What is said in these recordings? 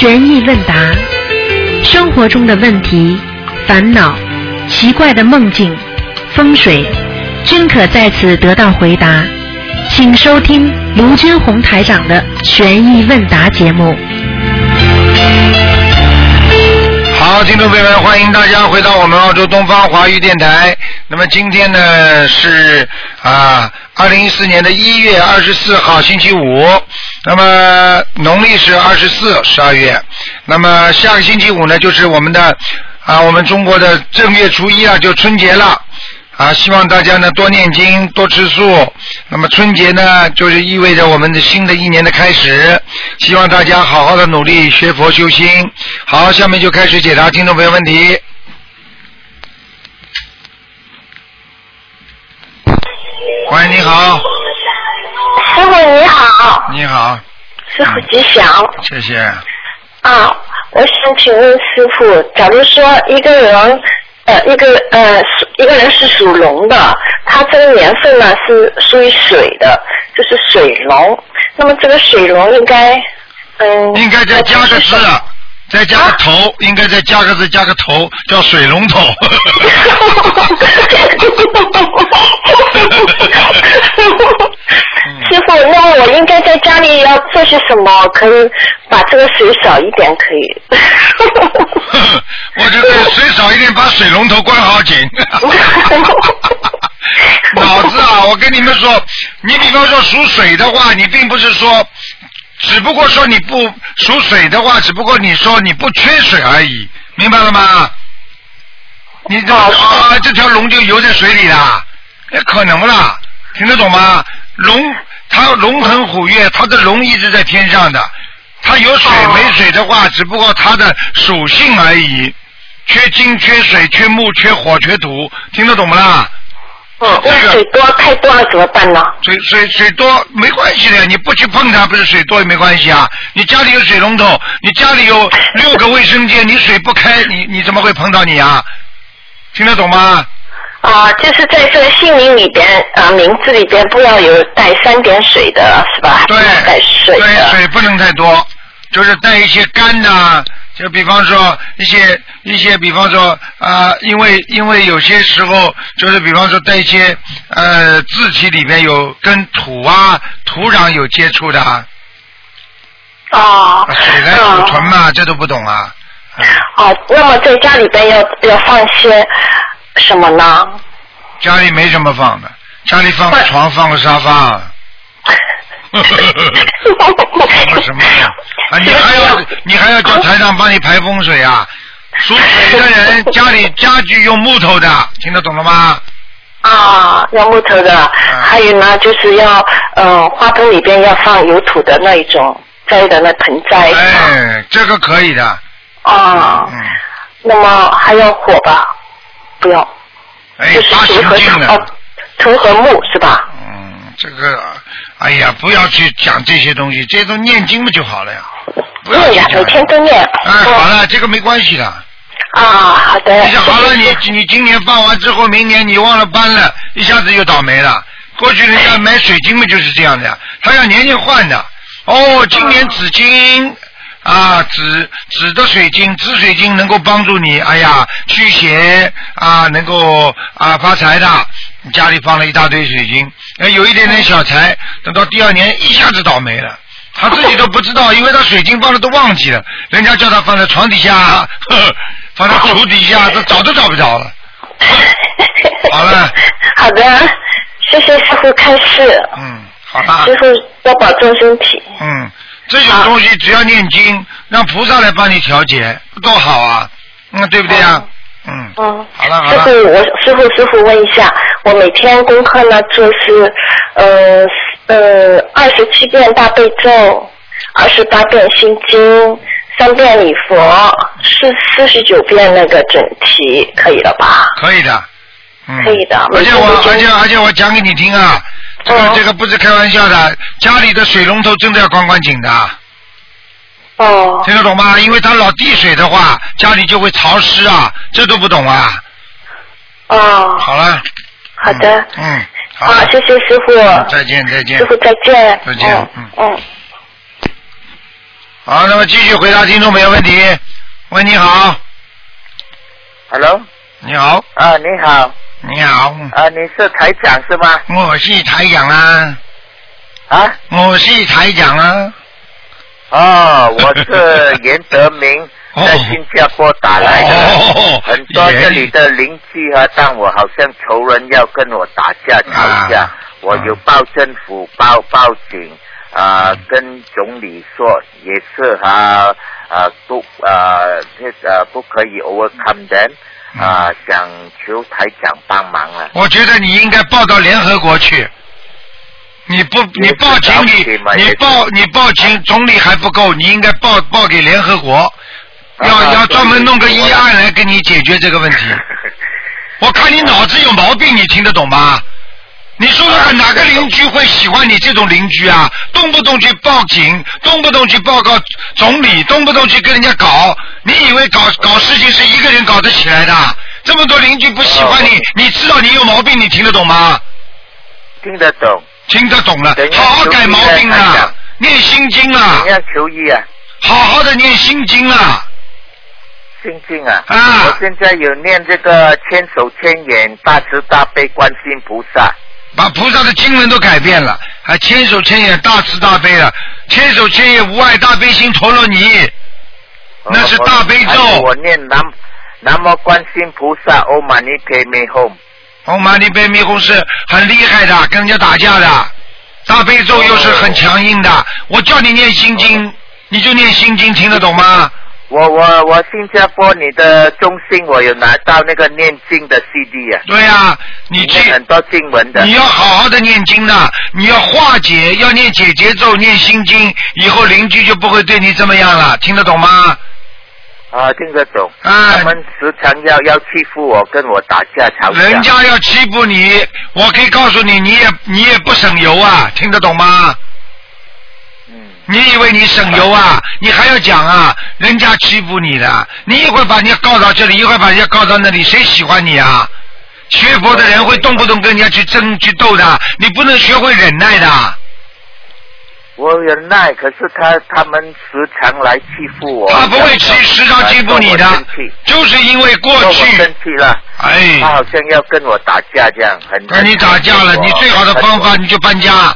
悬疑问答，生活中的问题、烦恼、奇怪的梦境、风水，均可在此得到回答。请收听卢军红台长的悬疑问答节目。好，听众朋友们，欢迎大家回到我们澳洲东方华语电台。那么今天呢是啊，二零一四年的一月二十四号星期五，那么农历是二十四十二月。那么下个星期五呢，就是我们的啊，我们中国的正月初一啊，就春节了。啊，希望大家呢多念经，多吃素。那么春节呢，就是意味着我们的新的一年的开始。希望大家好好的努力学佛修心。好，下面就开始解答听众朋友问题。喂，你好，师傅你好，你好，师傅吉祥谢谢。啊！我想请问师傅，假如说一个人，呃，一个呃，一个人是属龙的，他这个年份呢是属于水的，就是水龙。那么这个水龙应该，嗯，应该再加个字，再加个头，应该再加个字，加个头，叫水龙头。师傅，那么我应该在家里要做些什么，可以把这个水少一点，可以？我觉得水少一点，把水龙头关好紧。脑子啊，我跟你们说，你比方说属水的话，你并不是说，只不过说你不属水的话，只不过你说你不缺水而已，明白了吗？你这啊，这条龙就游在水里了，那可能啦，听得懂吗？龙它龙腾虎跃，它的龙一直在天上的，它有水没水的话，只不过它的属性而已，缺金、缺水、缺木、缺火、缺土，听得懂不啦？嗯，那水多太多了怎么办呢？水水水多没关系的，你不去碰它，不是水多也没关系啊。你家里有水龙头，你家里有六个卫生间，你水不开，你你怎么会碰到你啊？听得懂吗？啊，就是在这个姓名里边啊，名字里边不要有带三点水的，是吧？对带水对，的。水不能太多，就是带一些干的，就比方说一些一些，比方说啊、因为因为有些时候就是比方说在一些呃字体里面有跟土啊土壤有接触的啊，哦。水来土存嘛，这都不懂啊。哦，那么在家里边要要放些什么呢？家里没什么放的，家里放个床，放个沙发。什么呀？啊，你还要你还要叫台长帮你排风水啊？属水的人家里家具用木头的，听得懂了吗？啊，要木头的，还有呢，就是要嗯，花盆里边要放有土的那一种栽的那盆栽。哎，这个可以的。啊，嗯，那么还要火吧？不要，哎就，是八土和行进的。哦，土和木是吧？嗯，这个，哎呀，不要去讲这些东西，这些都念经不就好了呀？不要对呀，每。天都念。哎，好了，这个没关系的。啊，好的。你想好了，你你今年放完之后，明年你忘了搬了，一下子就倒霉了。过去人家买水晶嘛就是这样的呀，他要年年换的。哦，今年紫金啊，紫紫的水晶，紫水晶能够帮助你，哎呀，驱邪啊，能够啊发财的。你家里放了一大堆水晶，哎有一点点小财，等到第二年一下子倒霉了。他自己都不知道，因为他水晶放了都忘记了，人家叫他放在床底下，呵呵放在土底下，他找都找不着了。好了，好的，谢谢师傅开示。嗯，好的，师傅要保重身体。嗯，这种东西只要念经，让菩萨来帮你调节，多好啊，嗯，对不对啊？嗯，嗯，好了好了师傅，我师傅师傅问一下，我每天功课呢就是呃呃二十七遍大悲咒，二十八遍心经，三遍礼佛，四四十九遍那个准提，可以了吧？可以的，嗯，可以的而且我而且而且我讲给你听啊，这个嗯这个不是开玩笑的，家里的水龙头真的要关关紧的。哦听得懂吗？因为它老滴水的话，家里就会潮湿啊，这都不懂啊。哦，好了，好的，嗯，好。好，谢谢师傅，再见再见。师。傅再见，再见嗯嗯。好，那么继续回答听众朋友问题。喂，你好，Hello，你好，啊，你好，你好，啊，你是台长是吗？我是台长啊，啊，我是台长啊。哦，我是严德明，哦 在新加坡打来的，哦很多这里的邻居啊，当我好像仇人要跟我打架吵架，啊我有报政府报报警。啊、跟总理说也是啊啊不啊这呃不可以 overcome them 啊、想求台长帮忙了。我觉得你应该报到联合国去。你不，你报警也你你报你报警总理还不够，你应该报报给联合国，要、啊要专门弄个对议案来跟你解决这个问题。我看你脑子有毛病，你听得懂吗？你说说看，哪个邻居会喜欢你这种邻居啊？动不动去报警，动不动去报告总理，动不动去跟人家搞。你以为搞搞事情是一个人搞得起来的？这么多邻居不喜欢你，你知道你有毛病，你听得懂吗？听得懂，听得懂了好好改毛病啊！念心经啊怎，样求医啊？好好的念心经啊！心经啊！啊我现在有念这个千手千眼大慈大悲观世音菩萨。把菩萨的经文都改变了，还千手千眼大慈大悲了，千手千眼无碍大悲心陀罗尼，那是大悲咒我念南南无观世音菩萨，Om Mani Padme Hum。红玛尼贝迷红是很厉害的，跟人家打架的，大悲咒又是很强硬的。我叫你念心经，你就念心经，听得懂吗？我我我新加坡你的中心我有拿到那个念经的 CD 啊，对呀、你去很多经文的你。要好好的念经的，你要化解，要念解结咒，念心经，以后邻居就不会对你这么样了，听得懂吗？啊，听得懂。啊他们时常要要欺负我，跟我打架吵架。人家要欺负你，我可以告诉你，你也你也不省油啊，听得懂吗？嗯，你以为你省油啊？你还要讲啊？人家欺负你的，你一会儿把人家告到这里，一会儿把人家告到那里，谁喜欢你啊？学佛的人会动不动跟人家去争去斗的，你不能学会忍耐的。我忍耐，可是他他们时常来欺负我。他不会欺时常欺负你的就是因为过去生，气了。哎他，好像要跟我打架这样，很跟你打架了，你最好的方法你就搬家。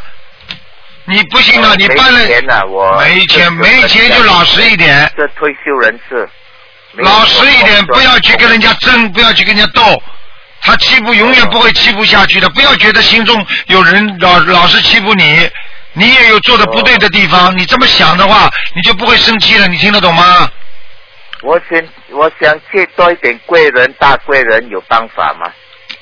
你不行了，你办了没钱没钱没钱就老实一点，这退休人士，老实一点，不要去跟人家争，不要去跟人家斗。他欺负永远不会欺负下去的，不要觉得心中有人老老是欺负你，你也有做的不对的地方。你这么想的话，你就不会生气了。你听得懂吗？我想我想借多一点贵人，大贵人有办法吗？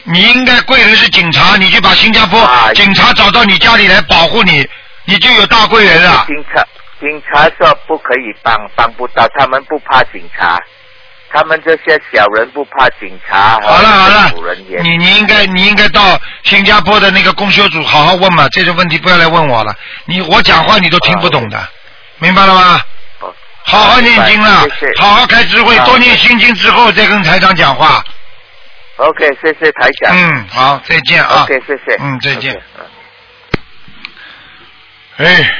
你应该贵人是警察，你去把新加坡啊警察找到你家里来保护你，你就有大贵人了。警察警察说不可以帮，帮不到，他们不怕警察，他们这些小人不怕警察。好了好了你你应该你应该到新加坡的那个公修组好好问嘛，这些问题不要来问我了。你我讲话你都听不懂的，明白了吗？哦好好念经了好好开智慧，啊多念心经之后再跟台长讲话。OK，谢谢台长。嗯，好，再见啊。OK，谢谢。嗯，再见。嗯哎，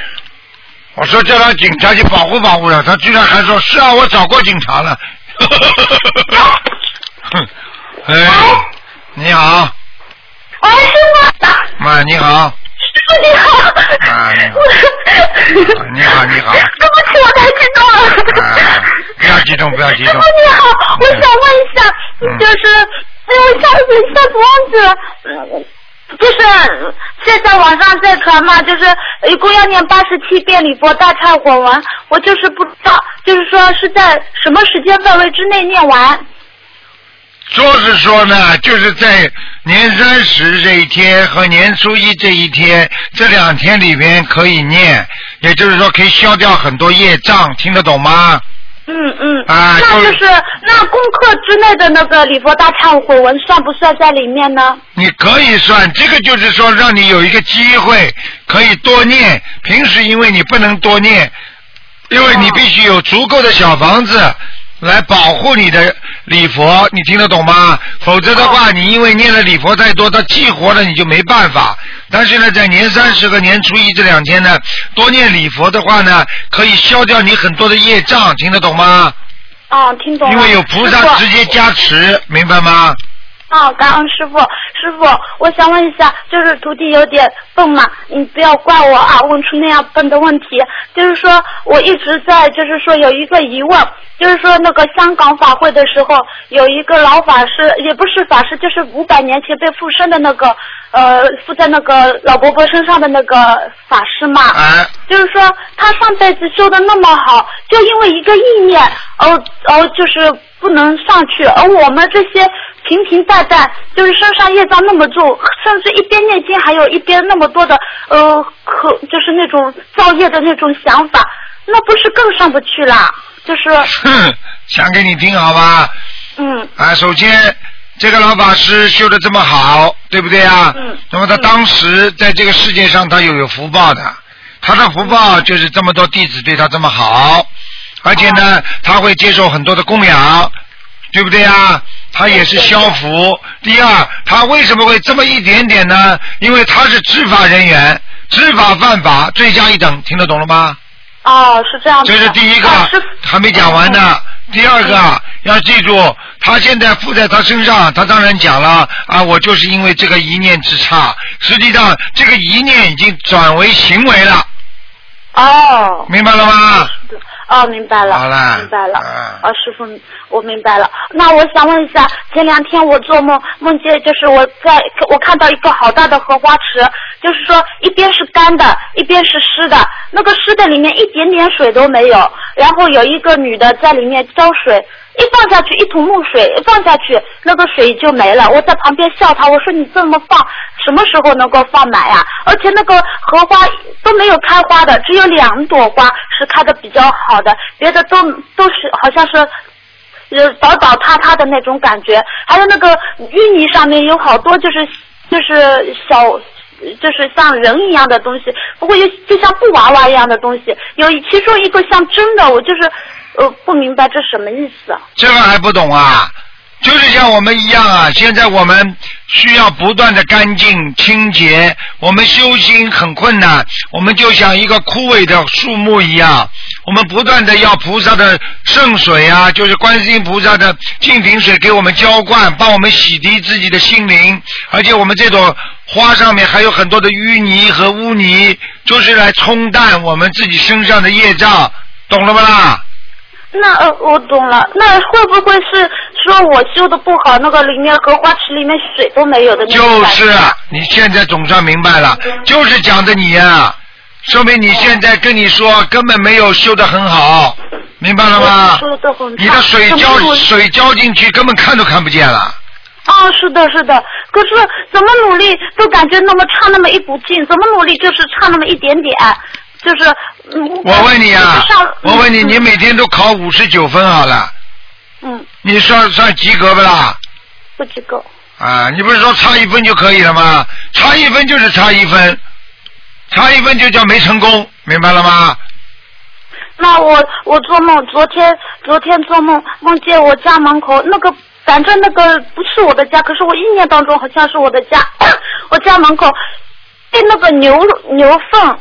我说叫他警察去保护保护了，他居然还说是啊，我找过警察了。哼，哎，你好，哎，师傅，妈，你好，师傅你好。啊你好你好你好对不起，我太激动了。啊不要激动不要激动师傅你好，我想问一下，嗯就是，哎，我一下子一下子忘记了。就是现在网上在传嘛，就是一共要念八十七遍礼佛大忏悔文，我就是不知道，就是说是在什么时间范围之内念完。说是说呢，就是在年三十这一天和年初一这一天这两天里边可以念，也就是说可以消掉很多业障，听得懂吗？嗯嗯，啊那就是那功课之内的那个礼佛大忏悔文算不算在里面呢？你可以算，这个就是说让你有一个机会可以多念。平时因为你不能多念，因为你必须有足够的小房子来保护你的礼佛，你听得懂吗？否则的话，你因为念了礼佛太多，它激活了你就没办法。但是呢，在年三十和年初一这两天呢，多念礼佛的话呢，可以消掉你很多的业障，听得懂吗？啊，听懂了。因为有菩萨直接加持，明白吗？啊，感恩师傅，师傅，我想问一下，就是徒弟有点笨嘛，你不要怪我啊，问出那样笨的问题。就是说我一直在，就是说有一个疑问，就是说那个香港法会的时候，有一个老法师，也不是法师，就是五百年前被附身的那个，呃，附在那个老伯伯身上的那个法师嘛。啊，就是说他上辈子修的那么好，就因为一个意念，哦哦，就是不能上去，而我们这些平平淡淡，就是身上业障那么重，甚至一边念经还有一边那么多的呃可就是那种造业的那种想法，那不是更上不去啦？就是哼，讲给你听好吧？嗯啊，首先这个老法师修的这么好，对不对啊？嗯那么他当时在这个世界上，他又有福报的，他的福报就是这么多弟子对他这么好，而且呢，他会接受很多的供养，对不对啊？他也是消福。第二，他为什么会这么一点点呢？因为他是执法人员，执法犯法，罪加一等，听得懂了吗？哦是这样子这。是第一个啊，还没讲完呢。第二个要记住，他现在附在他身上，他当然讲了啊，我就是因为这个一念之差，实际上这个一念已经转为行为了，哦。明白了吗？哦，明白了，明白了。嗯啊，师傅，我明白了。那我想问一下，前两天我做梦，梦见就是我在我看到一个好大的荷花池，就是说一边是干的，一边是湿的，那个湿的里面一点点水都没有，然后有一个女的在里面浇水。一放下去，一桶木水一放下去，那个水就没了。我在旁边笑他，我说你这么放，什么时候能够放满呀？而且那个荷花都没有开花的，只有两朵花是开的比较好的，别的都都是好像是。呃，倒倒塌塌的那种感觉，还有那个淤泥上面有好多就是就是小，就是像人一样的东西，不过又就像布娃娃一样的东西，有其中一个像真的，我就是呃不明白这什么意思啊？这个还不懂啊？就是像我们一样啊，现在我们需要不断的干净清洁，我们修心很困难，我们就像一个枯萎的树木一样，我们不断的要菩萨的圣水啊，就是观世音菩萨的净瓶水给我们浇灌，帮我们洗涤自己的心灵，而且我们这朵花上面还有很多的淤泥和污泥，就是来冲淡我们自己身上的业障，懂了不啦？那呃，我懂了。那会不会是说我修的不好，那个里面荷花池里面水都没有的那种就是你现在总算明白了，就是讲的你呀、说明你现在跟你说根本没有修的很好，明白了吗你的水浇水浇进去，根本看都看不见了。啊，是的，是的。可是怎么努力都感觉那么差那么一股劲，怎么努力就是差那么一点点，就是嗯。我问你啊，我问你，嗯你每天都考五十九分好了，嗯你算算及格不啦？不及格。啊，你不是说差一分就可以了吗？差一分就是差一分，差一分就叫没成功，明白了吗？那我我做梦，昨天昨天做梦梦见我家门口那个，反正那个不是我的家，可是我意念当中好像是我的家。我家门口被那个牛牛粪，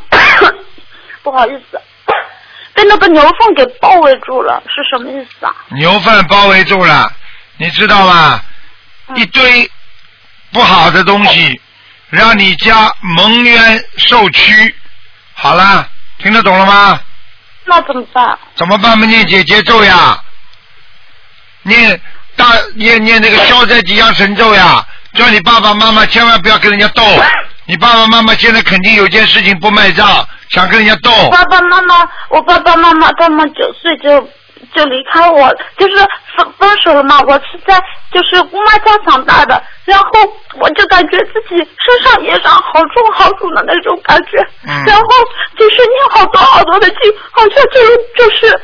不好意思，被那个牛粪给包围住了，是什么意思啊？牛粪包围住了，你知道吗？嗯一堆不好的东西，让你家蒙冤受屈。好了，听得懂了吗？那怎么办？怎么办嘛？念姐姐咒呀，念大念念那个消灾吉祥神咒呀，叫你爸爸妈妈千万不要跟人家斗。你爸爸妈妈现在肯定有件事情不卖账，想跟人家斗。爸爸妈妈，我爸爸妈妈他们九岁就就离开我，就是分分手了嘛。我是在就是姑妈家长大的，然后我就感觉自己身上也长好重好重的那种感觉，嗯然后就是念好多好多的经，好像就是就是。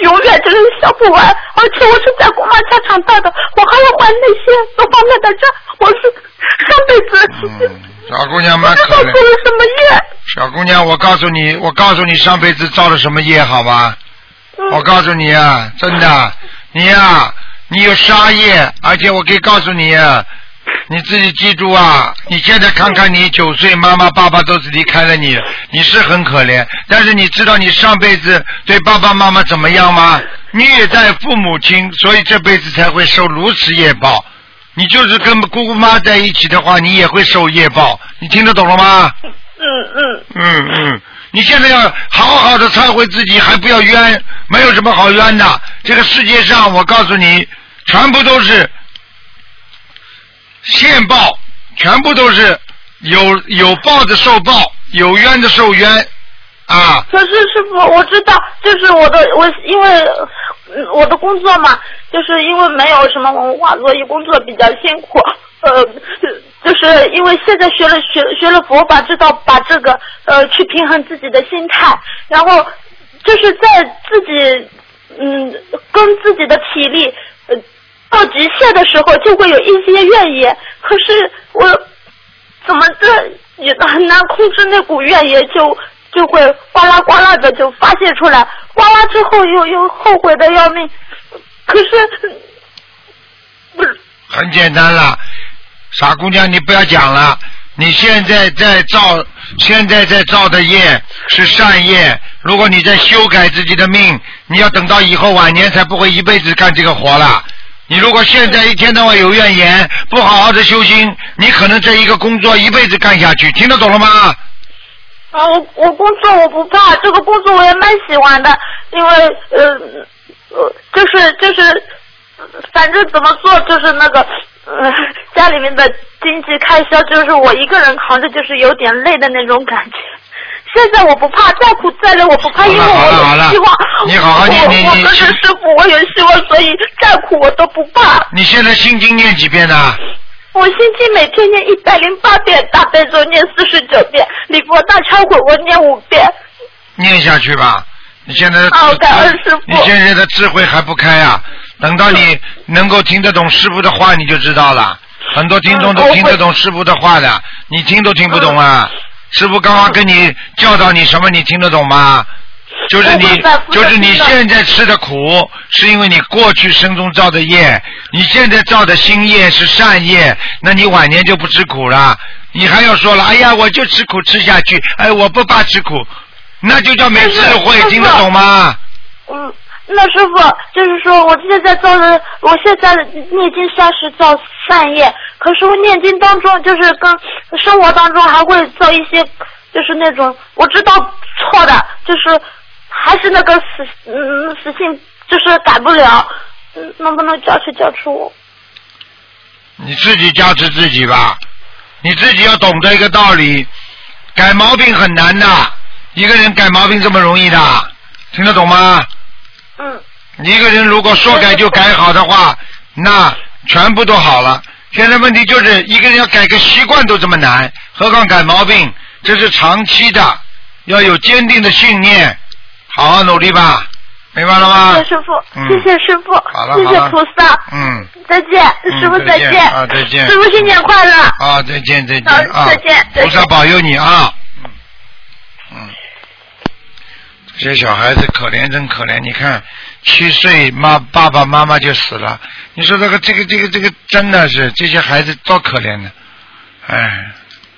永远就是消不完，而且我是在姑妈家长大的，我还要还那些各方面的债，我是上辈子小姑娘蛮可怜。道做了什么业。小姑娘，我告诉你，我告诉你上辈子造了什么业，好吧？嗯我告诉你啊，真的，你呀、你有杀业，而且我可以告诉你啊，你自己记住啊！你现在看看你九岁，妈妈爸爸都是离开了你，你是很可怜。但是你知道你上辈子对爸爸妈妈怎么样吗？虐待父母亲，所以这辈子才会受如此业报。你就是跟姑姑妈在一起的话，你也会受业报。你听得懂了吗？嗯 嗯，嗯嗯，你现在要好好的忏悔自己，还不要冤，没有什么好冤的。这个世界上，我告诉你，全部都是现报，全部都是有有报的受报，有冤的受冤啊。可是师傅，我知道，就是我的我因为我的工作嘛，就是因为没有什么文化，所以工作比较辛苦。呃，就是因为现在学了学学了佛法，知道把这个呃去平衡自己的心态，然后就是在自己嗯跟自己的体力到极限的时候，就会有一些怨言。可是我怎么这也很难控制那股怨言，就就会呱啦呱啦的就发泄出来，呱啦之后又又后悔的要命。可是不是很简单了，傻姑娘，你不要讲了。你现在在造，现在在造的业是善业。如果你在修改自己的命，你要等到以后晚年才不会一辈子干这个活了。你如果现在一天到晚有怨言，不好好的修心，你可能这一个工作一辈子干下去。听得懂了吗？啊，我我工作我不怕，这个工作我也蛮喜欢的，因为呃呃，就是就是，反正怎么做就是那个呃家里面的经济开销就是我一个人扛着，就是有点累的那种感觉。现在我不怕，再苦再累我不怕，因为好了好了我有希望。你好好念念我跟着师傅，我有希望，所以再苦我都不怕。你现在心经念几遍呢？我星期每天念一百零八遍，大悲咒念四十九遍，礼佛大忏悔我念五遍。念下去吧。你现在的好智感恩师傅你现在的智慧还不开啊！等到你能够听得懂师傅的话，你就知道了。很多听众都听得懂师傅的话的，你听都听不懂啊！师傅刚刚跟你教导你什么，你听得懂吗？就是你就是你现在吃的苦，是因为你过去生中造的业，你现在造的新业是善业，那你晚年就不吃苦了。你还要说了，哎呀，我就吃苦吃下去，哎，我不怕吃苦，那就叫没智慧，听得懂吗？嗯，那师傅就是说，我现在造的，我现在念经像是造善业，可是我念经当中，就是跟生活当中还会造一些，就是那种我知道错的，就是还是那个死嗯死性，就是改不了，嗯，能不能教持教持我？你自己加持自己吧，你自己要懂得一个道理，改毛病很难的，一个人改毛病这么容易的，听得懂吗？嗯你一个人如果说改就改好的话，那全部都好了。现在问题就是一个人要改个习惯都这么难，何况改毛病，这是长期的，要有坚定的信念，好好努力吧，明白了吗？谢谢？师傅，嗯。谢谢师傅好了，谢谢好了。菩萨，嗯，再见，嗯师傅再见。见，啊再见。师傅新年快乐。啊，再见再见。好啊，再见再见。菩萨保佑你啊，嗯。嗯，这些小孩子可怜真可怜，你看七岁妈爸爸妈妈就死了，你说这个这个这个这个真的是这些孩子多可怜呢，哎，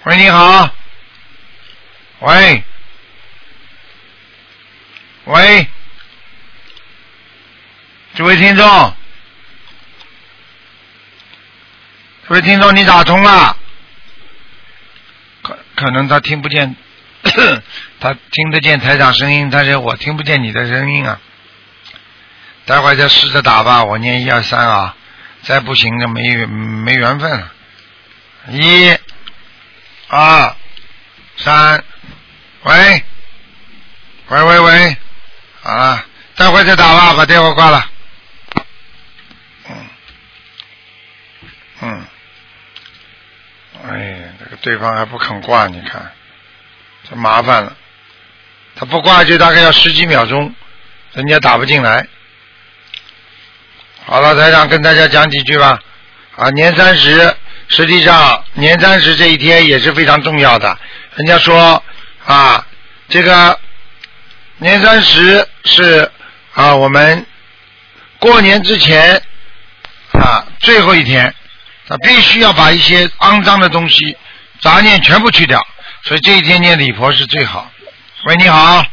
喂你好，喂，喂，这位听众。这位听众，你打通了，可可能他听不见，他听得见台长声音，但是我听不见你的声音啊。待会儿再试着打吧，我念一二三啊，再不行就没没缘分了。一、二、三，喂，喂喂喂，好了，待会再打吧，把电话挂了。嗯，嗯。哎，这个对方还不肯挂，你看，这麻烦了。他不挂就大概要十几秒钟，人家打不进来。好了，台长跟大家讲几句吧。啊，年三十，实际上年三十这一天也是非常重要的。人家说啊，这个年三十是啊我们过年之前啊，最后一天，他必须要把一些肮脏的东西、杂念全部去掉，所以这一天念礼佛是最好。喂，你好。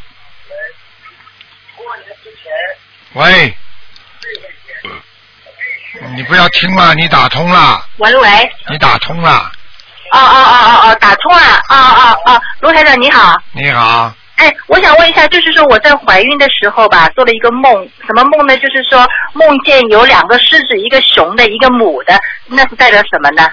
喂。你不要听了，你打通了，喂喂，你打通了，哦哦哦哦哦，打通了，哦哦哦，卢台长你好，你好，哎，我想问一下，就是说我在怀孕的时候吧，做了一个梦，什么梦呢？就是说梦见有两个狮子，一个雄的，一个母的，那是代表什么呢？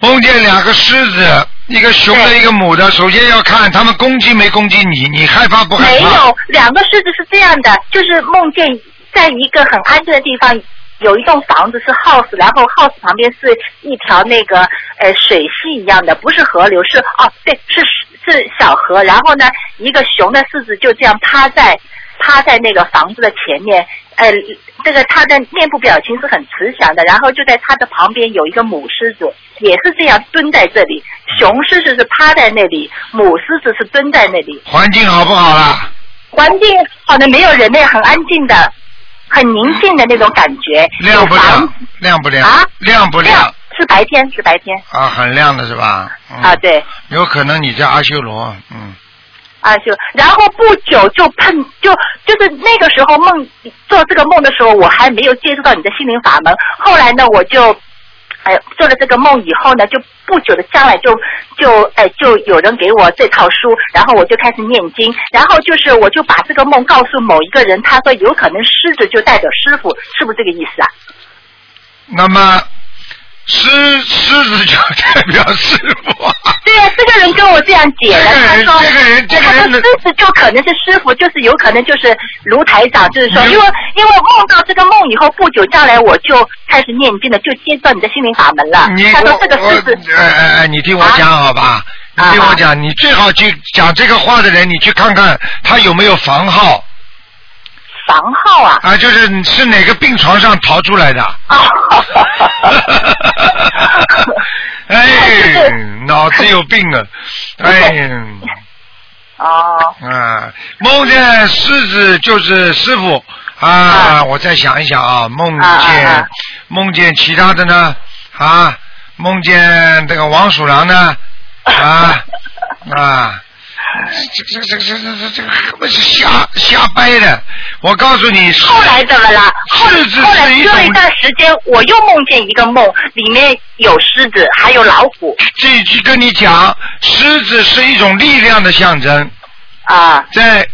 梦见两个狮子，一个雄的，一个母的，首先要看他们攻击没攻击你，你害怕不害怕没？有，两个狮子是这样的，就是梦见在一个很安静的地方。有一栋房子是 house，然后 house 旁边是一条那个呃水系一样的，不是河流，是哦对，是是小河。然后呢，一个熊的狮子就这样趴在趴在那个房子的前面，呃，这个它的面部表情是很慈祥的。然后就在它的旁边有一个母狮子，也是这样蹲在这里。雄狮子是趴在那里，母狮子是蹲在那里。环境好不好啦？环境好的没有人类，很安静的，很宁静的那种感觉。亮不亮？亮不亮？啊亮不亮？亮是白天，是白天、啊，很亮的是吧？嗯、啊，，对有可能你在阿修罗，嗯，阿修，然后不久就碰就就是那个时候梦做这个梦的时候，我还没有接触到你的心灵法门。后来呢，我就。哎，做了这个梦以后呢，就不久的将来就就哎就有人给我这套书，然后我就开始念经，然后就是我就把这个梦告诉某一个人，他说有可能狮子就代表师傅，是不是这个意思啊？那么狮狮子就代表师傅啊。对呀、这个人跟我这样解的，他说，这个人这个他说狮子就可能是师傅，就是有可能就是卢台长，就是说，嗯因为因为梦到这个梦以后，不久将来我就开始念经了，就接到你的心灵法门了你。他说我这个狮子我哎哎哎，你听我讲好吧？你啊听我讲，你最好去讲这个话的人，你去看看他有没有房号房号啊，啊，就是是哪个病床上逃出来的。哎，脑子有病啊！哎，哦，啊，梦见狮子就是师傅啊！啊。我再想一想啊，梦啊啊见啊。梦见其他的呢？啊，梦见这个王鼠狼呢？啊啊，这这这这这这这个根本是瞎瞎掰的！我告诉你，后来怎么了？后狮子后来是一种隔了一段时间，我又梦见一个梦，里面有狮子，还有老虎这句跟你讲，狮子是一种力量的象征。啊在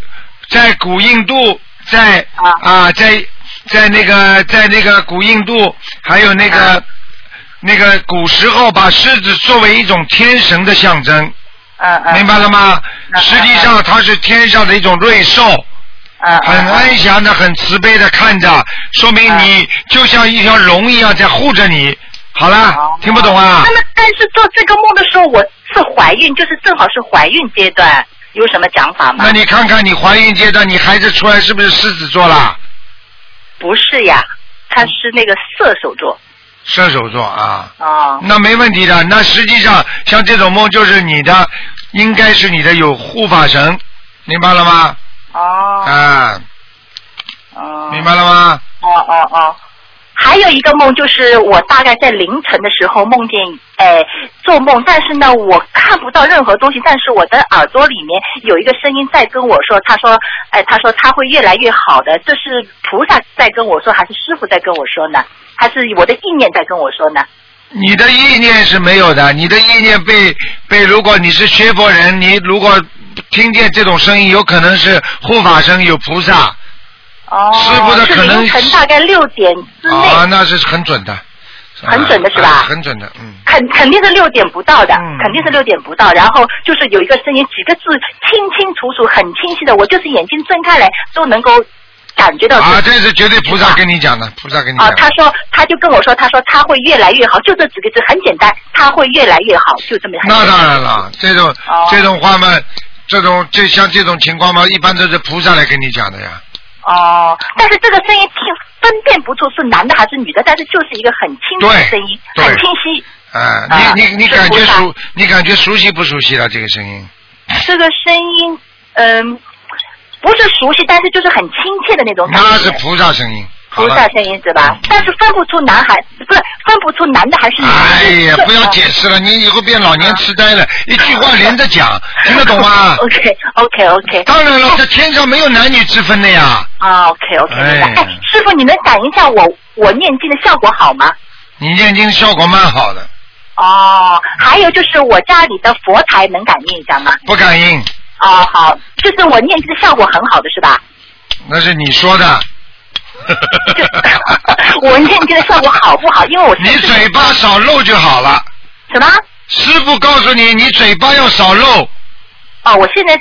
在古印度，在啊在在那个在那个古印度，还有那个、那个古时候，把狮子作为一种天神的象征，明白了吗？嗯实际上它是天上的一种瑞兽，很安详的、很慈悲的看着，说明你就像一条龙一样在护着你。好了哦，听不懂啊那？么，但是做这个梦的时候，我是怀孕，就是正好是怀孕阶段，有什么讲法吗那？你看看你怀孕阶段，你孩子出来是不是狮子座啦？不是呀，他是那个射手座。射手座啊。哦那没问题的。那实际上像这种梦就是你的，应该是你的有护法神，明白了吗？哦啊，哦，明白了吗？哦哦哦。还有一个梦，就是我大概在凌晨的时候梦见，哎，做梦，但是呢，我看不到任何东西，但是我的耳朵里面有一个声音在跟我说，他说，哎、他说他会越来越好的，这是菩萨在跟我说，还是师傅在跟我说呢？还是我的意念在跟我说呢？你的意念是没有的，你的意念被被，如果你是学佛人，你如果听见这种声音，有可能是护法声有菩萨哦，师傅的可能是凌晨大概六点之内，啊，那是很准的，很准的是吧啊很准的，嗯。肯肯定是六点不到的，嗯肯定是六点不到。然后就是有一个声音，几个字清清楚楚，很清晰的，我就是眼睛睁开来都能够感觉到啊，是这是绝对菩萨跟你讲的，菩萨跟你啊讲，的。他说，他就跟我说，他说他会越来越好，就这几个字很简单，他会越来越好，就这么那当然了，这种、哦这种话嘛，这种就像这种情况嘛，一般都是菩萨来跟你讲的呀。哦，但是这个声音听分辨不出是男的还是女的，但是就是一个很清楚的对声音，对很清晰。哎、啊你你你感觉熟，你感觉熟悉不熟悉了这个声音？这个声音，嗯，不是熟悉，但是就是很亲切的那种感觉。那是菩萨声音，菩萨声音是吧？但是分不出男孩，不是分不出男的还是女的。哎呀，不要解释了，你以后变老年痴呆了，一句话连着讲，听得懂吗？OK OK OK。当然了，这天上没有男女之分的呀。啊，OK OK，哎哎，师傅，你能感应一下我我念经的效果好吗？你念经效果蛮好的，哦，还有就是我家里的佛台能感应一下吗？不感应，哦，好，就是我念经的效果很好的是吧？那是你说的。我念经的效果好不好？因为我你嘴巴少漏就好了。什么？师傅告诉你，你嘴巴要少漏。哦，我现在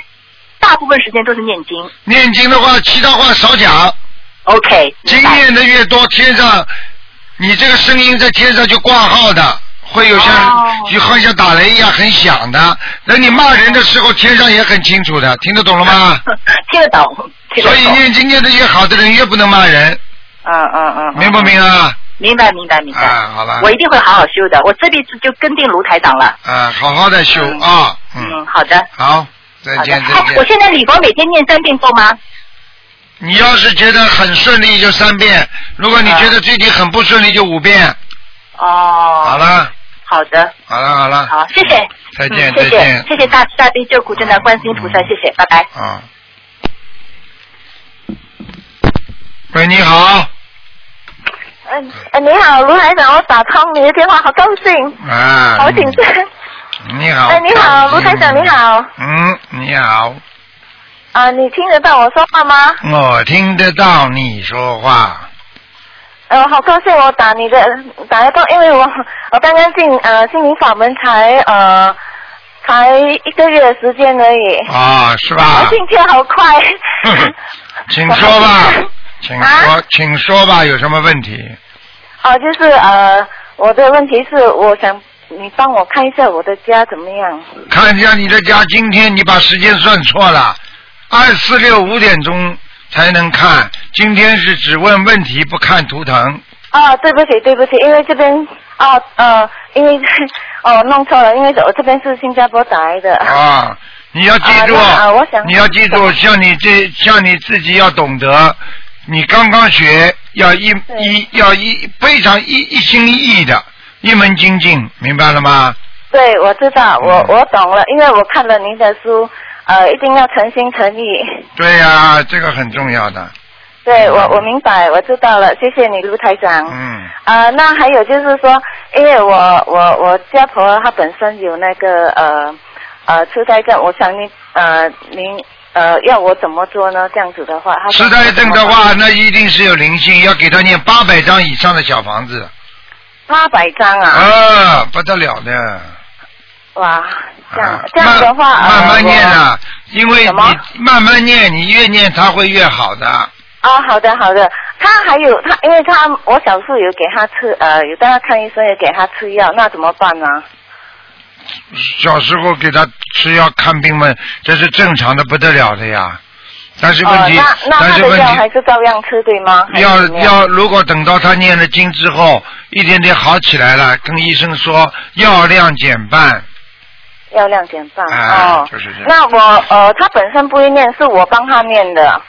大部分时间都是念经。念经的话，其他话少讲。OK。经念的越多，天上你这个声音在天上就挂号的，会有像、哦就好像打雷一样很响的。等你骂人的时候，天上也很清楚的，听得懂了吗？听得懂。所以念经念的越好的人，越不能骂人，嗯嗯嗯。明不明啊？明白明白明白。啊，好了。我一定会好好修的，我这辈子就跟定卢台长了。啊，好好的修嗯啊，嗯，嗯，好的。好，再。见再哎，我。现在礼佛每天念三遍够吗？你要是觉得很顺利就三遍，如果你觉得最近很不顺利就五遍。哦。好。了，好的，好了，好了。好，谢谢。再见再见谢谢大慈大悲救苦救难观世音菩萨，谢谢，拜拜。啊。喂，你好，嗯、呃，你好，卢台长，我打通你的电话，好高兴，啊，好紧张。你好。哎，你好，卢台长，你。好。嗯，你好，啊、你听得到我说话吗？我听得到你说话。呃，好高兴我打你的打得到，因为我我刚刚进呃心灵法门才呃才一个月的时间而已。啊，是吧我？进去好快。请说吧，请说，啊请说吧，有什么问题？哦、就是呃，我的问题是，我想你帮我看一下我的家怎么样？看一下你的家，今天你把时间算错了，二四六五点钟才能看，今天是只问问题不看图腾。啊，对不起，对不起，因为这边啊呃，因为 哦弄错了，因为我这边是新加坡打来的。啊，你要记住，啊啊我想你要记住，像你这，像你自己要懂得，你刚刚学要一一要一非常一一心一意的，一门精进，明白了吗？对，我知道，我嗯我懂了，因为我看了您的书，呃，一定要诚心诚意。对呀、这个很重要的。对我嗯我明白，我知道了，谢谢你，卢台长。嗯，啊、那还有就是说，因为我我我家婆她本身有那个呃呃痴呆症，我想您呃您呃要我怎么做呢？这样子的话，她痴呆症的话，那一定是有灵性，要给他念八百张以上的小房子。八百张啊，啊，不得了的。哇，这样、啊这样的话，慢慢慢念呃啊，因为你慢慢念，你越念他会越好的。我啊，好的好的，他还有他，因为他我小时候有给他吃呃有带他看医生，也给他吃药，那怎么办呢？小时候给他吃药看病嘛，这是正常的不得了的呀。但是问题，呃、那那他的但是问题药还是照样吃对吗？要要，如果等到他念了经之后，一点点好起来了，跟医生说药量减半，药量减半、哎哦，就是这样那我呃，他本身不会念，是我帮他念的，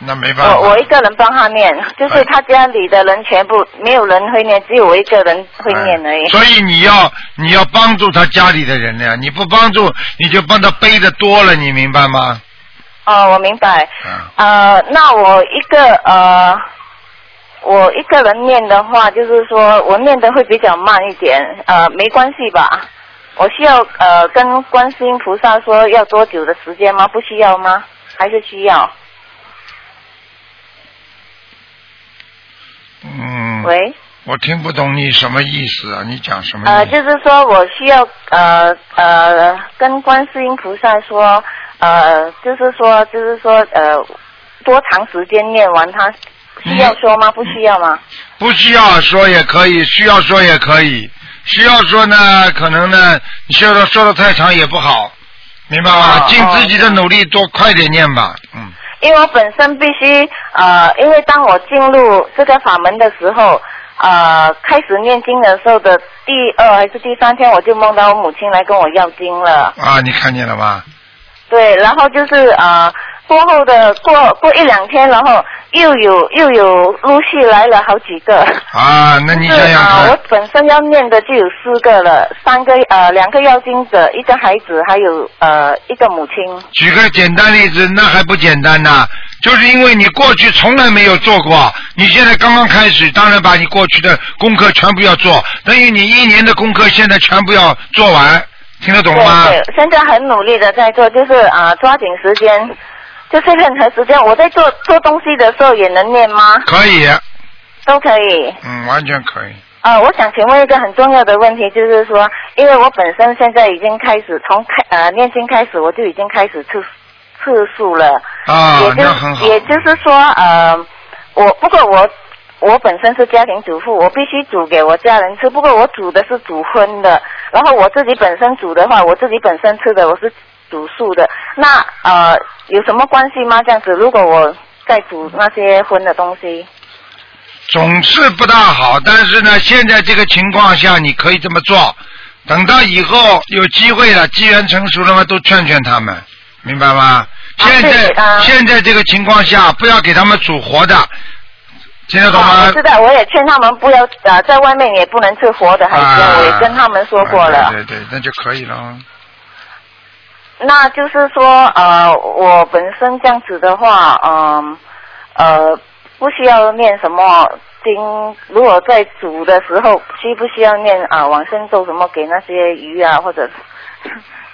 那没办法。我我一个人帮他念，就是他家里的人全部没有人会念，只有我一个人会念而已。哎所以你要你要帮助他家里的人呢，你不帮助你就帮他背的多了，你明白吗？哦，我明白。嗯，呃，那我一个呃，我一个人念的话，就是说我念的会比较慢一点，呃，没关系吧？我需要呃跟观世音菩萨说要多久的时间吗？不需要吗？还是需要？嗯，喂，我听不懂你什么意思啊？你讲什么呃，意思？就是说我需要呃呃跟观世音菩萨说，呃，就是说就是说呃多长时间念完它？需要说吗？不需要吗？不需要说也可以，需要说也可以。需要说呢，可能呢，你说的说的太长也不好，明白吗？哦尽自己的努力，多快点念吧。嗯，因为我本身必须呃，因为当我进入这个法门的时候，呃，开始念经的时候的第二还是第三天，我就梦到我母亲来跟我要经了。啊，你看见了吗？对，然后就是呃，过后的过过一两天，然后又有又有陆续来了好几个。啊，那你想想看啊，我，本身要念的就有四个了，三个呃两个妖精者，一个孩子，还有呃一个母亲。举个简单例子，那还不简单呐？就是因为你过去从来没有做过，你现在刚刚开始，当然把你过去的功课全部要做，等于你一年的功课现在全部要做完，听得懂吗？对对，现在很努力的在做，就是啊、抓紧时间，就是任何时间，我在做做东西的时候也能念吗？可以，都可以。嗯，完全可以。呃，我想请问一个很重要的问题，就是说，因为我本身现在已经开始从开呃念经开始，我就已经开始吃吃素了，啊也就也就是说，呃，我不过我我本身是家庭主妇，我必须煮给我家人吃，不过我煮的是煮荤的，然后我自己本身煮的话，我自己本身吃的我是煮素的，那呃有什么关系吗？这样子，如果我在煮那些荤的东西，总是不大好，但是呢，现在这个情况下你可以这么做，等到以后有机会了，机缘成熟了嘛，都劝劝他们，明白吗？现在、现在这个情况下，不要给他们煮活的，听得懂吗？啊，我知道，我也劝他们不要啊，在外面也不能吃活的海鲜，啊我也跟他们说过了。对对，那就可以了。那就是说，呃，我本身这样子的话，嗯、呃，不需要念什么经。如果在煮的时候，需不需要念啊、往生咒什么给那些鱼啊或者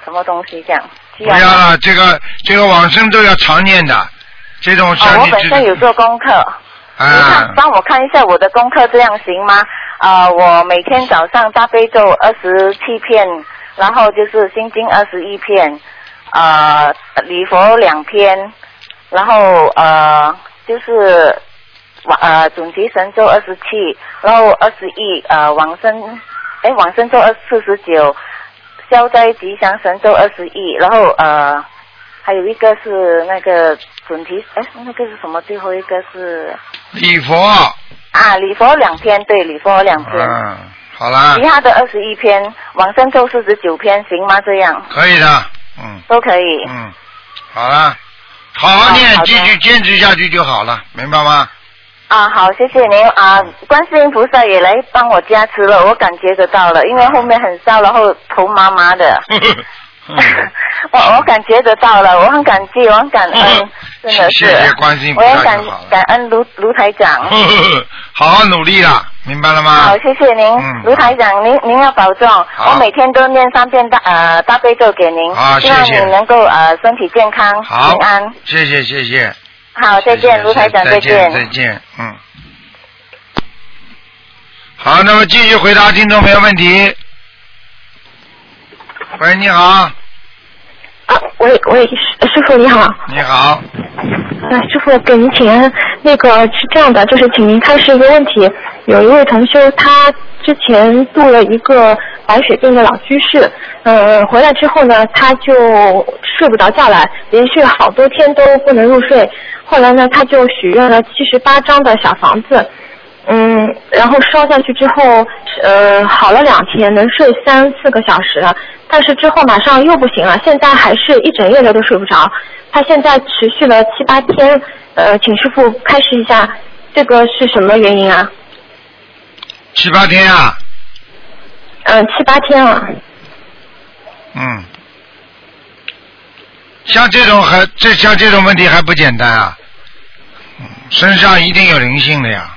什么东西这样？需要。不要了，这个这个往生咒要常念的，这种哦，我本身有做功课。你啊看，，帮我看一下我的功课，这样行吗？啊、我每天早上大悲咒二十七片，然后就是心经二十一片，啊、礼佛两篇，然后呃就是往呃准提神咒二十七，然后二十一呃往生，哎往生咒二四十九，消灾吉祥神咒二十一，然后呃还有一个是那个准提，哎那个是什么？最后一个是。礼佛，啊，礼佛两篇，对，礼佛两篇，嗯，好啦其，他的二十一篇，往生咒四十九篇，行吗？这样可以的，嗯都可以。嗯，好了，好好念继续坚持下去就好了，明白吗？啊，好，谢谢您啊！观世音菩萨也来帮我加持了，我感觉得到了，因为后面很烧，然后头麻麻的，嗯 我我感觉得到了，我很感激，我很感恩，真的是，我也感感恩卢卢台长。好好努力啦，明白了吗？好，谢谢您，嗯卢台长，您您要保重。我每天都念三遍大呃大悲咒给您，好希望你能够呃身体健康、平安。，谢谢谢谢，好，再谢谢见，卢台长，再见。再见，嗯。好，那么继续回答听众朋友问题。喂，你好，啊，喂喂，师师傅你好，你好，呃，师傅给您请安。那个是这样的，就是请您开示一个问题。有一位同修，他之前度了一个白血病的老居士，呃，回来之后呢，他就睡不着觉来，连续好多天都不能入睡。后来呢，他就许愿了七十八张的小房子，嗯，然后烧下去之后，呃，好了两天，能睡三四个小时了。但是之后马上又不行了，现在还是一整夜的都睡不着。他现在持续了七八天，呃，请师傅开示一下，这个是什么原因啊？七八天啊，嗯、七八天了。嗯，像这种还这像这种问题还不简单啊，身上一定有灵性的呀，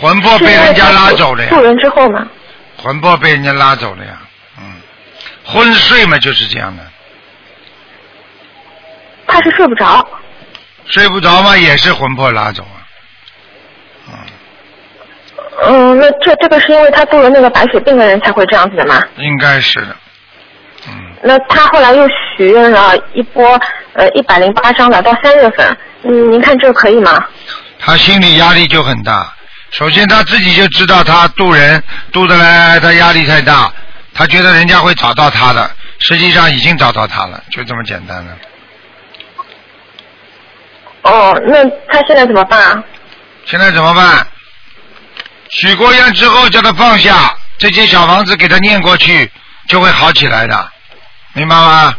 魂魄被人家拉走了呀渡，人之后呢？魂魄被人家拉走了呀，嗯，昏睡嘛就是这样的，他是睡不着。睡不着嘛也是魂魄拉走啊，嗯，嗯，那这这个是因为他渡了那个白血病的人才会这样子的吗？应该是的，嗯，那他后来又许愿了一波呃一百零八张的，到三月份，嗯，您看这个可以吗？他心理压力就很大。首先他自己就知道他渡人渡的来，他压力太大，他觉得人家会找到他的，实际上已经找到他了，就这么简单了。哦，那他现在怎么办啊？现在怎么办？许过愿之后叫他放下，这间小房子给他念过去，就会好起来的，明白吗？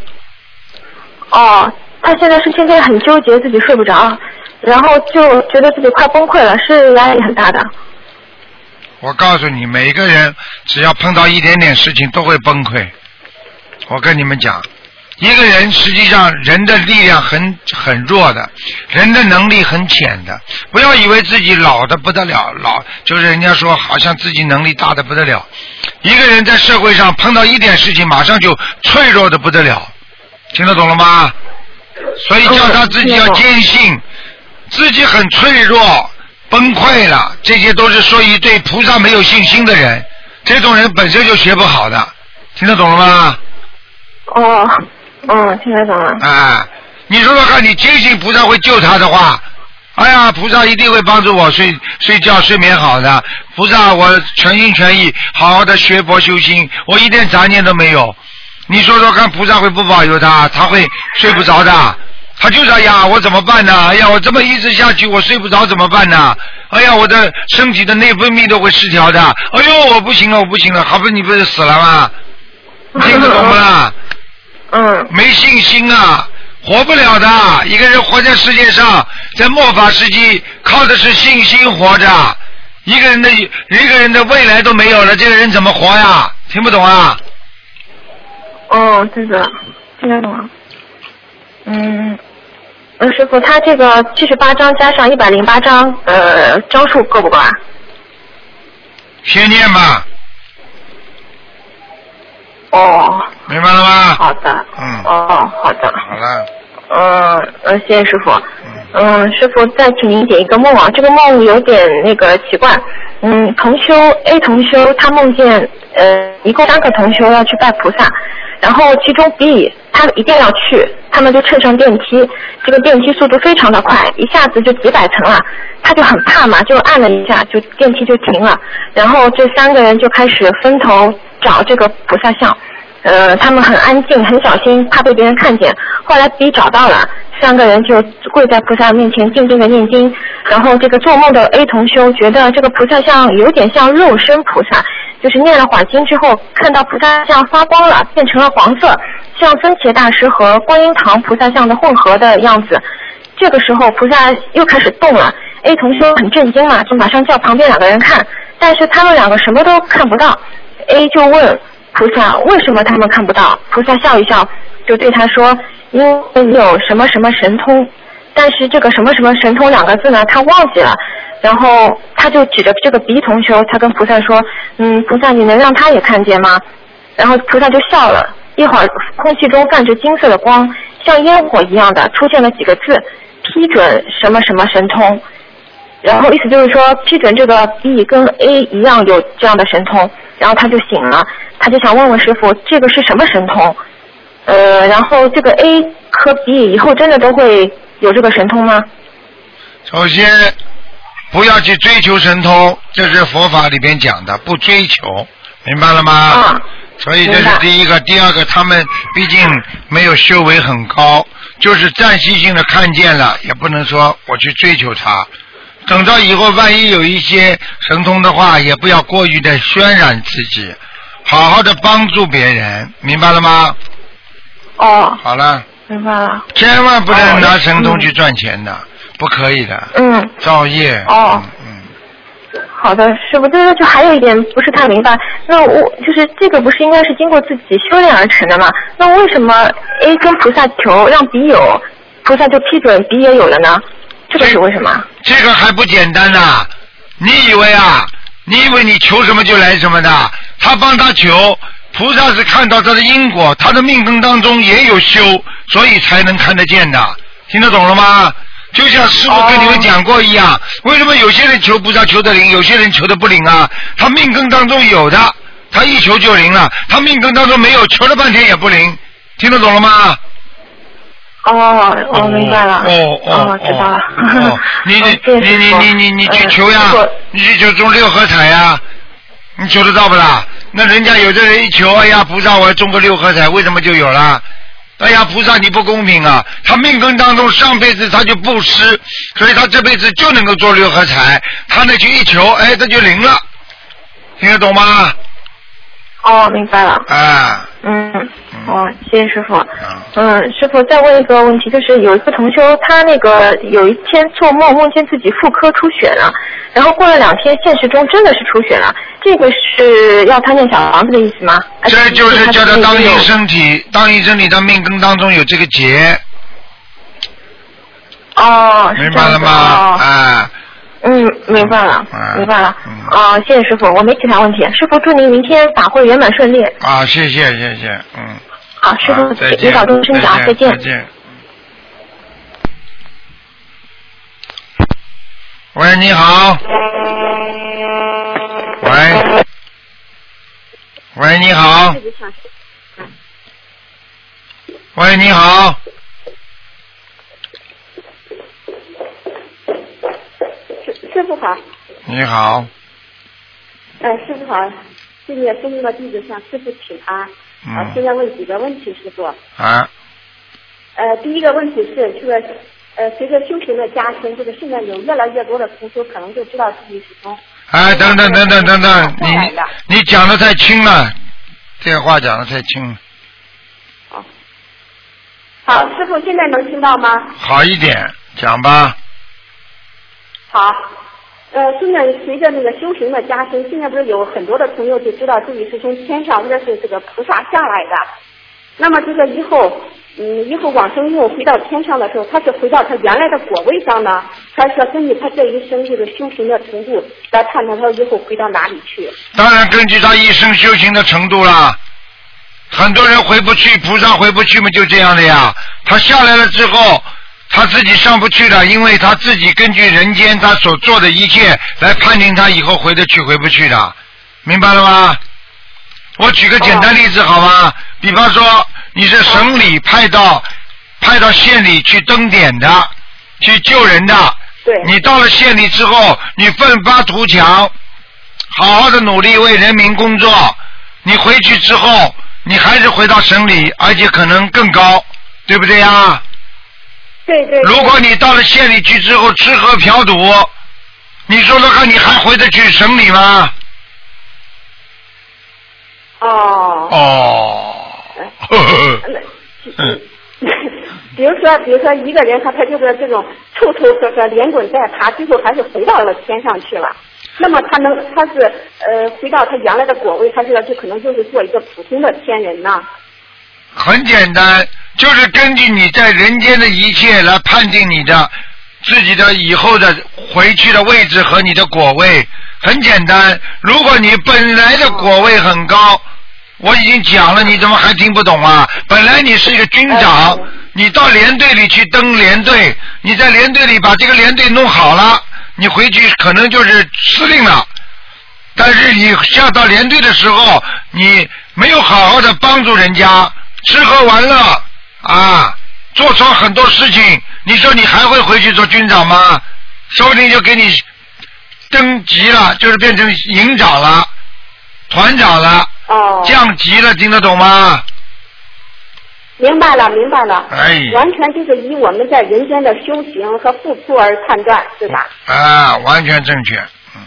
哦，他现在是现在很纠结，自己睡不着，然后就觉得自己快崩溃了，是压力很大的。我告诉你，每一个人只要碰到一点点事情都会崩溃。我跟你们讲，一个人实际上人的力量很很弱的，人的能力很浅的。不要以为自己老的不得了，老就是人家说好像自己能力大的不得了。一个人在社会上碰到一点事情，马上就脆弱的不得了。听得懂了吗？所以叫他自己要坚信，自己很脆弱，崩溃了，这些都是说一对菩萨没有信心的人。这种人本身就学不好的，听得懂了吗？哦，嗯，听得懂了。啊，你说说看，你坚信菩萨会救他的话，哎呀，菩萨一定会帮助我睡睡觉睡眠好的。菩萨，我全心全意好好的学佛修心，我一点杂念都没有。你说说看，菩萨会不保佑他？他会睡不着的。他就是哎呀，我怎么办呢？哎呀，我这么一直下去，我睡不着怎么办呢？哎呀，我的身体的内分泌都会失调的。哎呦，我不行了，我不行了，好不你不是死了吗？听得懂吗？嗯。没信心啊，活不了的。一个人活在世界上，在末法时期，靠的是信心活着。一个人的一个人的未来都没有了，这个人怎么活呀？听不懂啊？哦，这个，听得懂了。嗯，呃，师傅，他这个七十八章加上一百零八章，呃，章数够不够啊？先念吧。哦。明白了吗？好的。嗯。哦，好的。好了。嗯，呃，谢谢师傅。嗯，师傅再请您解一个梦啊，这个梦有点那个奇怪。嗯，同修 A 同修他梦见呃一共三个同修要去拜菩萨，然后其中 B 他一定要去，他们就乘上电梯，这个电梯速度非常的快，一下子就几百层了，他就很怕嘛，就按了一下，就电梯就停了，然后这三个人就开始分头找这个菩萨像。呃，他们很安静，很小心，怕被别人看见。后来 B 找到了，三个人就跪在菩萨面前静静的念经。然后这个做梦的 A 同修觉得这个菩萨像有点像肉身菩萨，就是念了会经之后，看到菩萨像发光了，变成了黄色，像僧伽大师和观音堂菩萨像的混合的样子。这个时候菩萨又开始动了，A 同修很震惊嘛，就马上叫旁边两个人看，但是他们两个什么都看不到。A 就问。菩萨为什么他们看不到？菩萨笑一笑，就对他说：“因为有什么什么神通。”但是这个什么什么神通两个字呢，他忘记了。然后他就指着这个鼻同修，他跟菩萨说：“嗯，菩萨，你能让他也看见吗？”然后菩萨就笑了。一会儿，空气中泛着金色的光，像烟火一样的出现了几个字：“批准什么什么神通。”然后意思就是说，批准这个 B 跟 A 一样有这样的神通。然后他就醒了，他就想问问师傅，这个是什么神通？呃，然后这个 A 和 B 以后真的都会有这个神通吗？首先，不要去追求神通，这是佛法里边讲的，不追求，明白了吗？啊。所以这是第一个，第二个，他们毕竟没有修为很高，就是暂时性的看见了，也不能说我去追求它。等到以后，万一有一些神通的话，也不要过于的渲染自己，好好的帮助别人，明白了吗？哦。好了。明白了。千万不能拿神通去赚钱的，不可以的。嗯。造业。哦。嗯。好的，师傅，就是就还有一点不是太明白，那我就是这个不是应该是经过自己修炼而成的吗？那为什么 A 跟菩萨求让 B 有，菩萨就批准 B 也有了呢？这个是为什么？这个还不简单呐！你以为啊？你以为你求什么就来什么的？他帮他求，菩萨是看到他的因果，他的命根当中也有修，所以才能看得见的。听得懂了吗？就像师傅跟你们讲过一样，为什么有些人求菩萨求得灵，有些人求的不灵啊？他命根当中有的，他一求就灵了；他命根当中没有，求了半天也不灵。听得懂了吗？哦，我明白了。哦哦，知道了。你你你你你你你去求呀，你去求中六合彩呀，你求得到不啦？那人家有的人一求，哎呀，菩萨，我要中个六合彩，为什么就有了？哎呀，菩萨你不公平啊！他命根当中上辈子他就布施，所以他这辈子就能够做六合彩。他那去一求，哎，这就灵了，听得懂吗？哦，明白了。啊。嗯，哦，谢谢师傅。啊，嗯，师傅再问一个问题，就是有一个同修，他那个有一天做梦梦见自己妇科出血了，然后过了两天，现实中真的是出血了，这个是要他念小房子的意思吗？这就是叫他当已经有心身体，当心身体的命根当中有这个结，哦，明白了吗？哦啊，嗯，明白了嗯，明白了。嗯啊，谢谢师傅，我没其他问题。师傅祝您明天法会圆满顺利。啊，谢谢谢谢，嗯。好，师傅您保重身体啊，再再见再。见。喂，你好。喂。喂，你好。喂，你好。师师傅好，你好。呃，师傅好，谢谢生命的弟子向师傅请安。啊，嗯。现在问几个问题，师傅。啊，呃，第一个问题是，这个呃，随着修行的加深，这个现在有越来越多的同修可能就知道自己是从哎，等等等等等等。你你讲的太轻了，电话讲的太轻了，好，师傅现在能听到吗？好一点，讲吧。好。呃，现在随着那个修行的加深，现在不是有很多的朋友就知道自己是从天上或者是这个菩萨下来的。那么这个以后，嗯，以后往生以后回到天上的时候，他是回到他原来的果位上呢，还是要根据他这一生这个修行的程度来判断他以后回到哪里去？当然根据他一生修行的程度啦。很多人回不去，菩萨回不去嘛，就这样的呀。他下来了之后，他自己上不去了，因为他自己根据人间他所做的一切来判定他以后回得去回不去的，明白了吗？我举个简单例子好吗？比方说你是省里派到派到县里去登点的，去救人的，对你到了县里之后，你奋发图强，好好的努力为人民工作，你回去之后，你还是回到省里，而且可能更高，对不对呀？对对。如果你到了县里去之后吃喝嫖赌，你说说看，你还回得去省里吗？哦。哦。呵呵那 嗯，比如说，比如说一个人他他就是这种抽抽合合连滚带爬，最后还是回到了天上去了。那么他能他是呃回到他原来的果位，他是就可能就是做一个普通的天人呢？很简单，就是根据你在人间的一切来判定你的自己的以后的回去的位置和你的果位。很简单，如果你本来的果位很高，我已经讲了，你怎么还听不懂啊？本来你是一个军长，你到连队里去登连队，你在连队里把这个连队弄好了，你回去可能就是司令了。但是你下到连队的时候，你没有好好的帮助人家，吃喝玩乐啊，做错很多事情，你说你还会回去做军长吗？说不定就给你登级了，就是变成营长了、团长了，哦。降级了，听得懂吗？明白了，明白了。哎完全就是以我们在人间的修行和付出而判断，对吧？啊，完全正确。嗯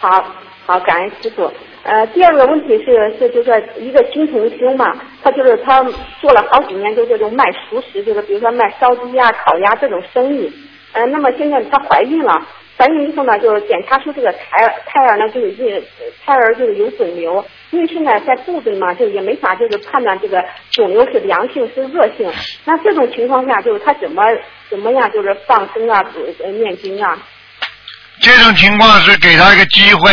好，好，感恩师傅。呃，第二个问题是是就是一个新同修嘛，他就是他做了好几年就这种卖熟食，就是比如说卖烧鸡呀、烤鸭这种生意。呃，那么现在她怀孕了，怀孕以后呢，就是检查出这个胎儿胎儿呢就是孕胎儿就是有肿瘤，因为现在在肚子嘛，就也没法就是判断这个肿瘤是良性是恶性。那这种情况下，就是他怎么怎么样就是放生啊、呃念经啊？这种情况是给他一个机会，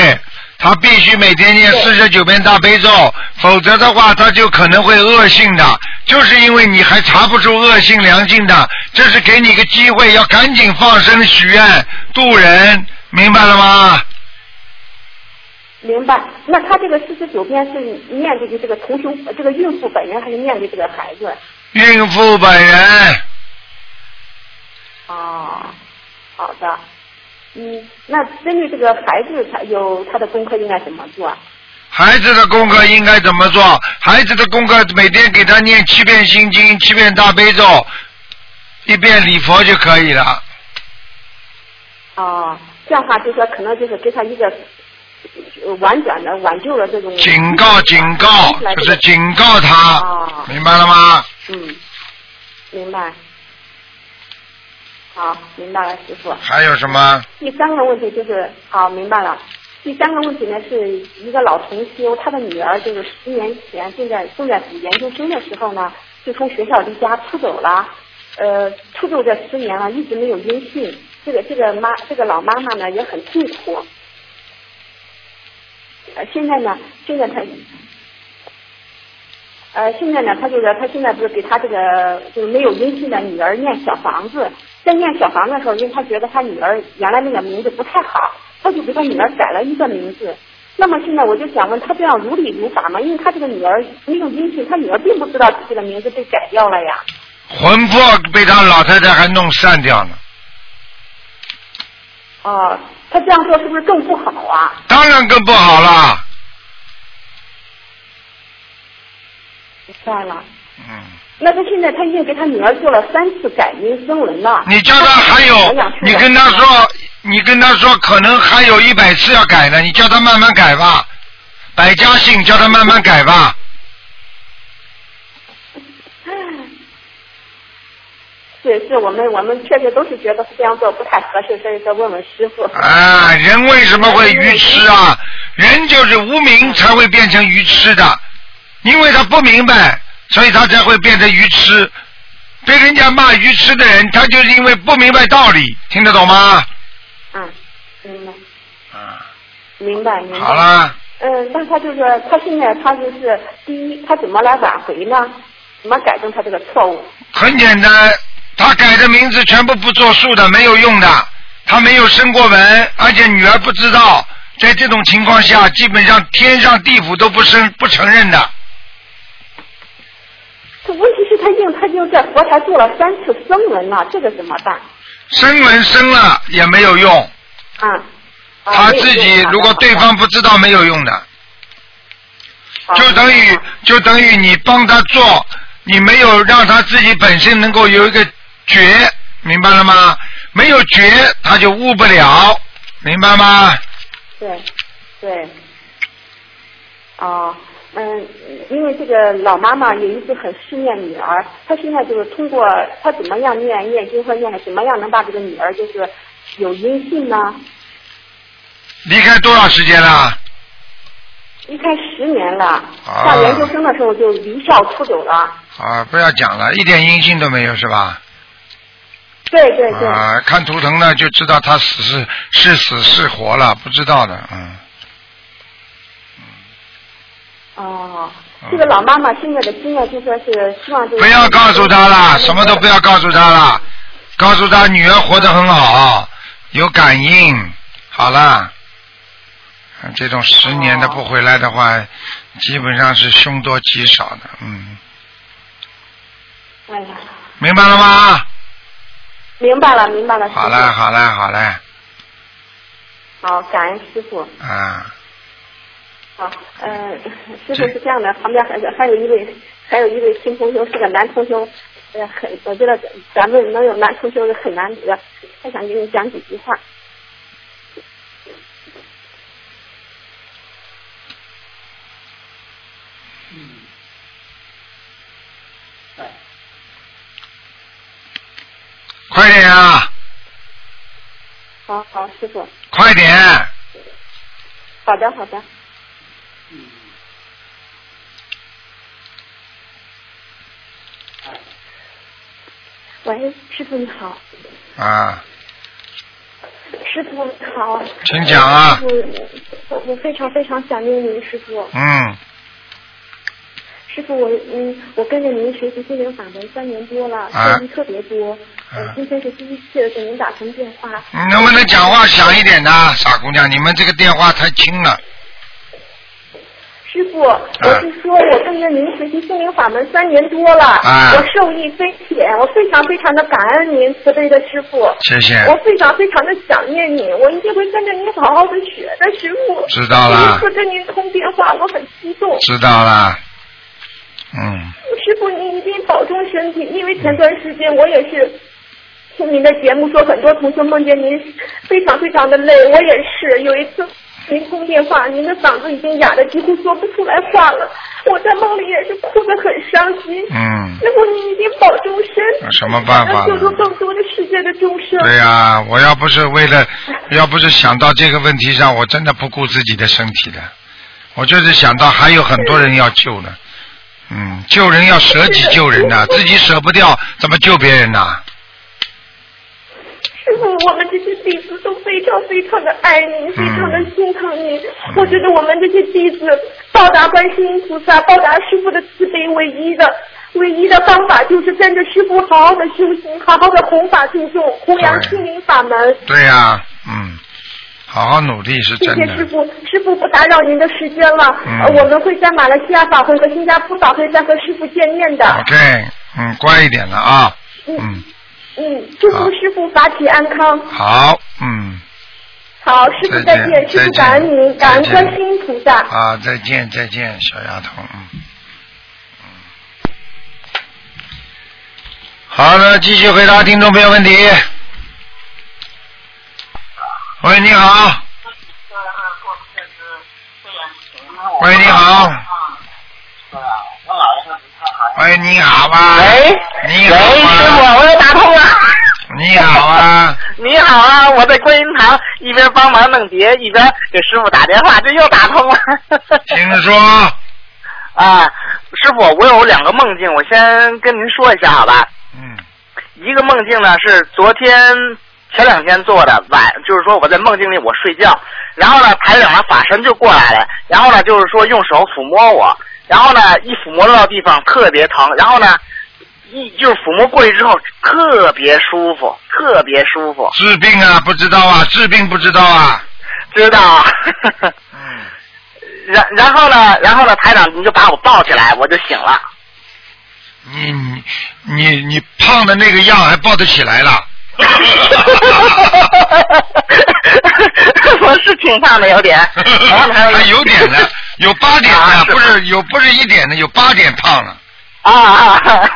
他必须每天念四十九遍大悲咒，否则的话他就可能会恶性的。就是因为你还查不出恶性良性的，这是给你一个机会，要赶紧放生许愿渡人，明白了吗？明白。那他这个四十九遍是念给这个同修这个孕妇本人，还是面对这个孩子？孕妇本人哦，好的。嗯，那针对这个孩子，他有他的功课应该怎么做？孩子的功课应该怎么做？孩子的功课每天给他念七遍心经，七遍大悲咒，一遍礼佛就可以了。哦，这样的话就说可能就是给他一个呃婉转的挽救了这种警告警告，就是警告他，哦明白了吗？嗯，明白。好，明白了，师傅。还有什么？第三个问题就是，好，明白了。第三个问题呢，是一个老同修，他的女儿就是十年前正在正在读研究生的时候呢，就从学校离家出走了。呃，出走这十年了，一直没有音讯。这个这个妈这个老妈妈呢也很痛苦。呃，现在呢，现在她，呃，现在呢，他就是他现在不是给他这个就是没有音讯的女儿念小房子，在念小房子的时候，因为他觉得他女儿原来那个名字不太好，他就给他女儿改了一个名字。那么现在我就想问他这样如理如法吗？因为他这个女儿没有音讯，他女儿并不知道自己的名字被改掉了呀。魂魄被他老太太还弄散掉呢，哦，他这样做是不是更不好啊？当然更不好了。明白了。嗯，那他现在他已经给他女儿做了三次改名声纹了。你叫他还有，你跟他说，你跟他说，可能还有一百次要改呢，你叫他慢慢改吧。百家姓叫他慢慢改吧。是是，我们我们确实都是觉得这样做不太合适，所以说问问师傅。啊，人为什么会愚痴啊？人就是无名才会变成愚痴的，因为他不明白，所以他才会变成愚痴。被人家骂愚痴的人，他就是因为不明白道理，听得懂吗？嗯，明白。啊。明白明白。好了。嗯，那他就是他现在他就是第一，他怎么来挽回呢？怎么改正他这个错误？很简单，他改的名字全部不作数的，没有用的。他没有生过文，而且女儿不知道，在这种情况下，基本上天上地府都不生不承认的。这问题是他硬他就在佛台做了三次声纹了，这个怎么办？生文生了也没有用，啊。他自己如果对方不知道没有用的，就等于就等于你帮他做，你没有让他自己本身能够有一个觉，明白了吗？没有觉他就悟不了，明白吗？对，对。哦，嗯，因为这个老妈妈也一直很思念女儿，她现在就是通过她怎么样念念经和念，怎么样能把这个女儿就是有音信呢？离开多少时间了？离开十年了，啊上研究生的时候就离校出走了。啊，不要讲了，一点音信都没有是吧？对对对。啊，看图腾呢就知道他死是是死是活了，不知道的，嗯。哦，这个老妈妈现在的心愿就说是希望就是不要告诉她了，什么都不要告诉她了，告诉她女儿活得很好，有感应，好了。这种十年的不回来的话，基本上是凶多吉少的，嗯。哎呀，明白了吗？明白了，明白了。好嘞，好嘞，好嘞，好，感恩师傅。啊，好，呃，师傅是这样的，旁边还有还有一位还有一位新同学是个男同学，呃，很我觉得咱们能有男同学是很难得，他想给你讲几句话。快点啊！好好，师傅。快点！好的，好的。喂，师傅你好。啊，师傅你好。请讲啊我我非常非常想念您，师傅。嗯，师傅，我嗯，我跟着您学习心灵法门三年多了，啊收益特别多。呃，今天是第一次给您打通电话。你能不能讲话响一点呢，傻姑娘？你们这个电话太轻了。师傅，我是说，我跟着您学习心灵法门三年多了，啊我受益匪浅，我非常非常的感恩您慈悲的师傅。谢谢我非常非常的想念您，我一定会跟着您好好的学的，师傅。知道了第一次跟您通电话，我很激动。知道了。嗯，师傅，您一定保重身体，因为前段时间我也是听您的节目说，很多同学梦见您非常非常的累，我也是有一次您通电话，您的嗓子已经哑的几乎说不出来话了。我在梦里也是哭得很伤心。嗯，师傅，你一定保重身有什么办法救呢助更多的世界的众生。对呀、我要不是为了，要不是想到这个问题上，我真的不顾自己的身体的。我就是想到还有很多人要救呢。嗯，救人要舍己救人呐、自己舍不掉，怎么救别人呐、师傅，我们这非常非常的爱您，非常的心疼您。我觉得我们这些弟子报答观世音菩萨、报答师傅的慈悲，唯一的唯一的方法就是跟着师傅好好的修行，好好的弘法助众，弘扬心灵法门。对呀、嗯，好好努力是谢真的。谢师傅，师傅不打扰您的时间了。嗯呃，我们会在马来西亚法会和新加坡法会再和师傅见面的。OK，嗯，乖一点了啊。嗯，嗯，祝福师傅法体安康。好，嗯，好，师傅再再见见，师傅感恩您，感恩再见观世音菩萨。啊，再见，再见，小丫头，嗯。嗯好的，继续回答听众朋友问题。喂，你好。喂，你好。喂，你好啊。喂，你好喂，师傅，啊。我又打通了。你好啊。你好啊，我在观音堂一边帮忙弄碟，一边给师傅打电话，这又打通了。请说。啊，师傅，我有两个梦境，我先跟您说一下，好吧？嗯。一个梦境呢是昨天前两天做的，晚就是说我在梦境里我睡觉，然后呢台长的法身就过来了，然后呢就是说用手抚摸我，然后呢一抚摸到地方特别疼，然后呢一就是抚摸过去之后特别舒服，特别舒服。治病啊，不知道啊，治病不知道啊。知道。嗯。然然后呢，然后呢，台长你就把我抱起来，我就醒了。你你你你胖的那个样还抱得起来了？我是挺胖的，有点。还还有点呢，有八点呢，啊不是有不是一点的，有八点胖了。啊啊！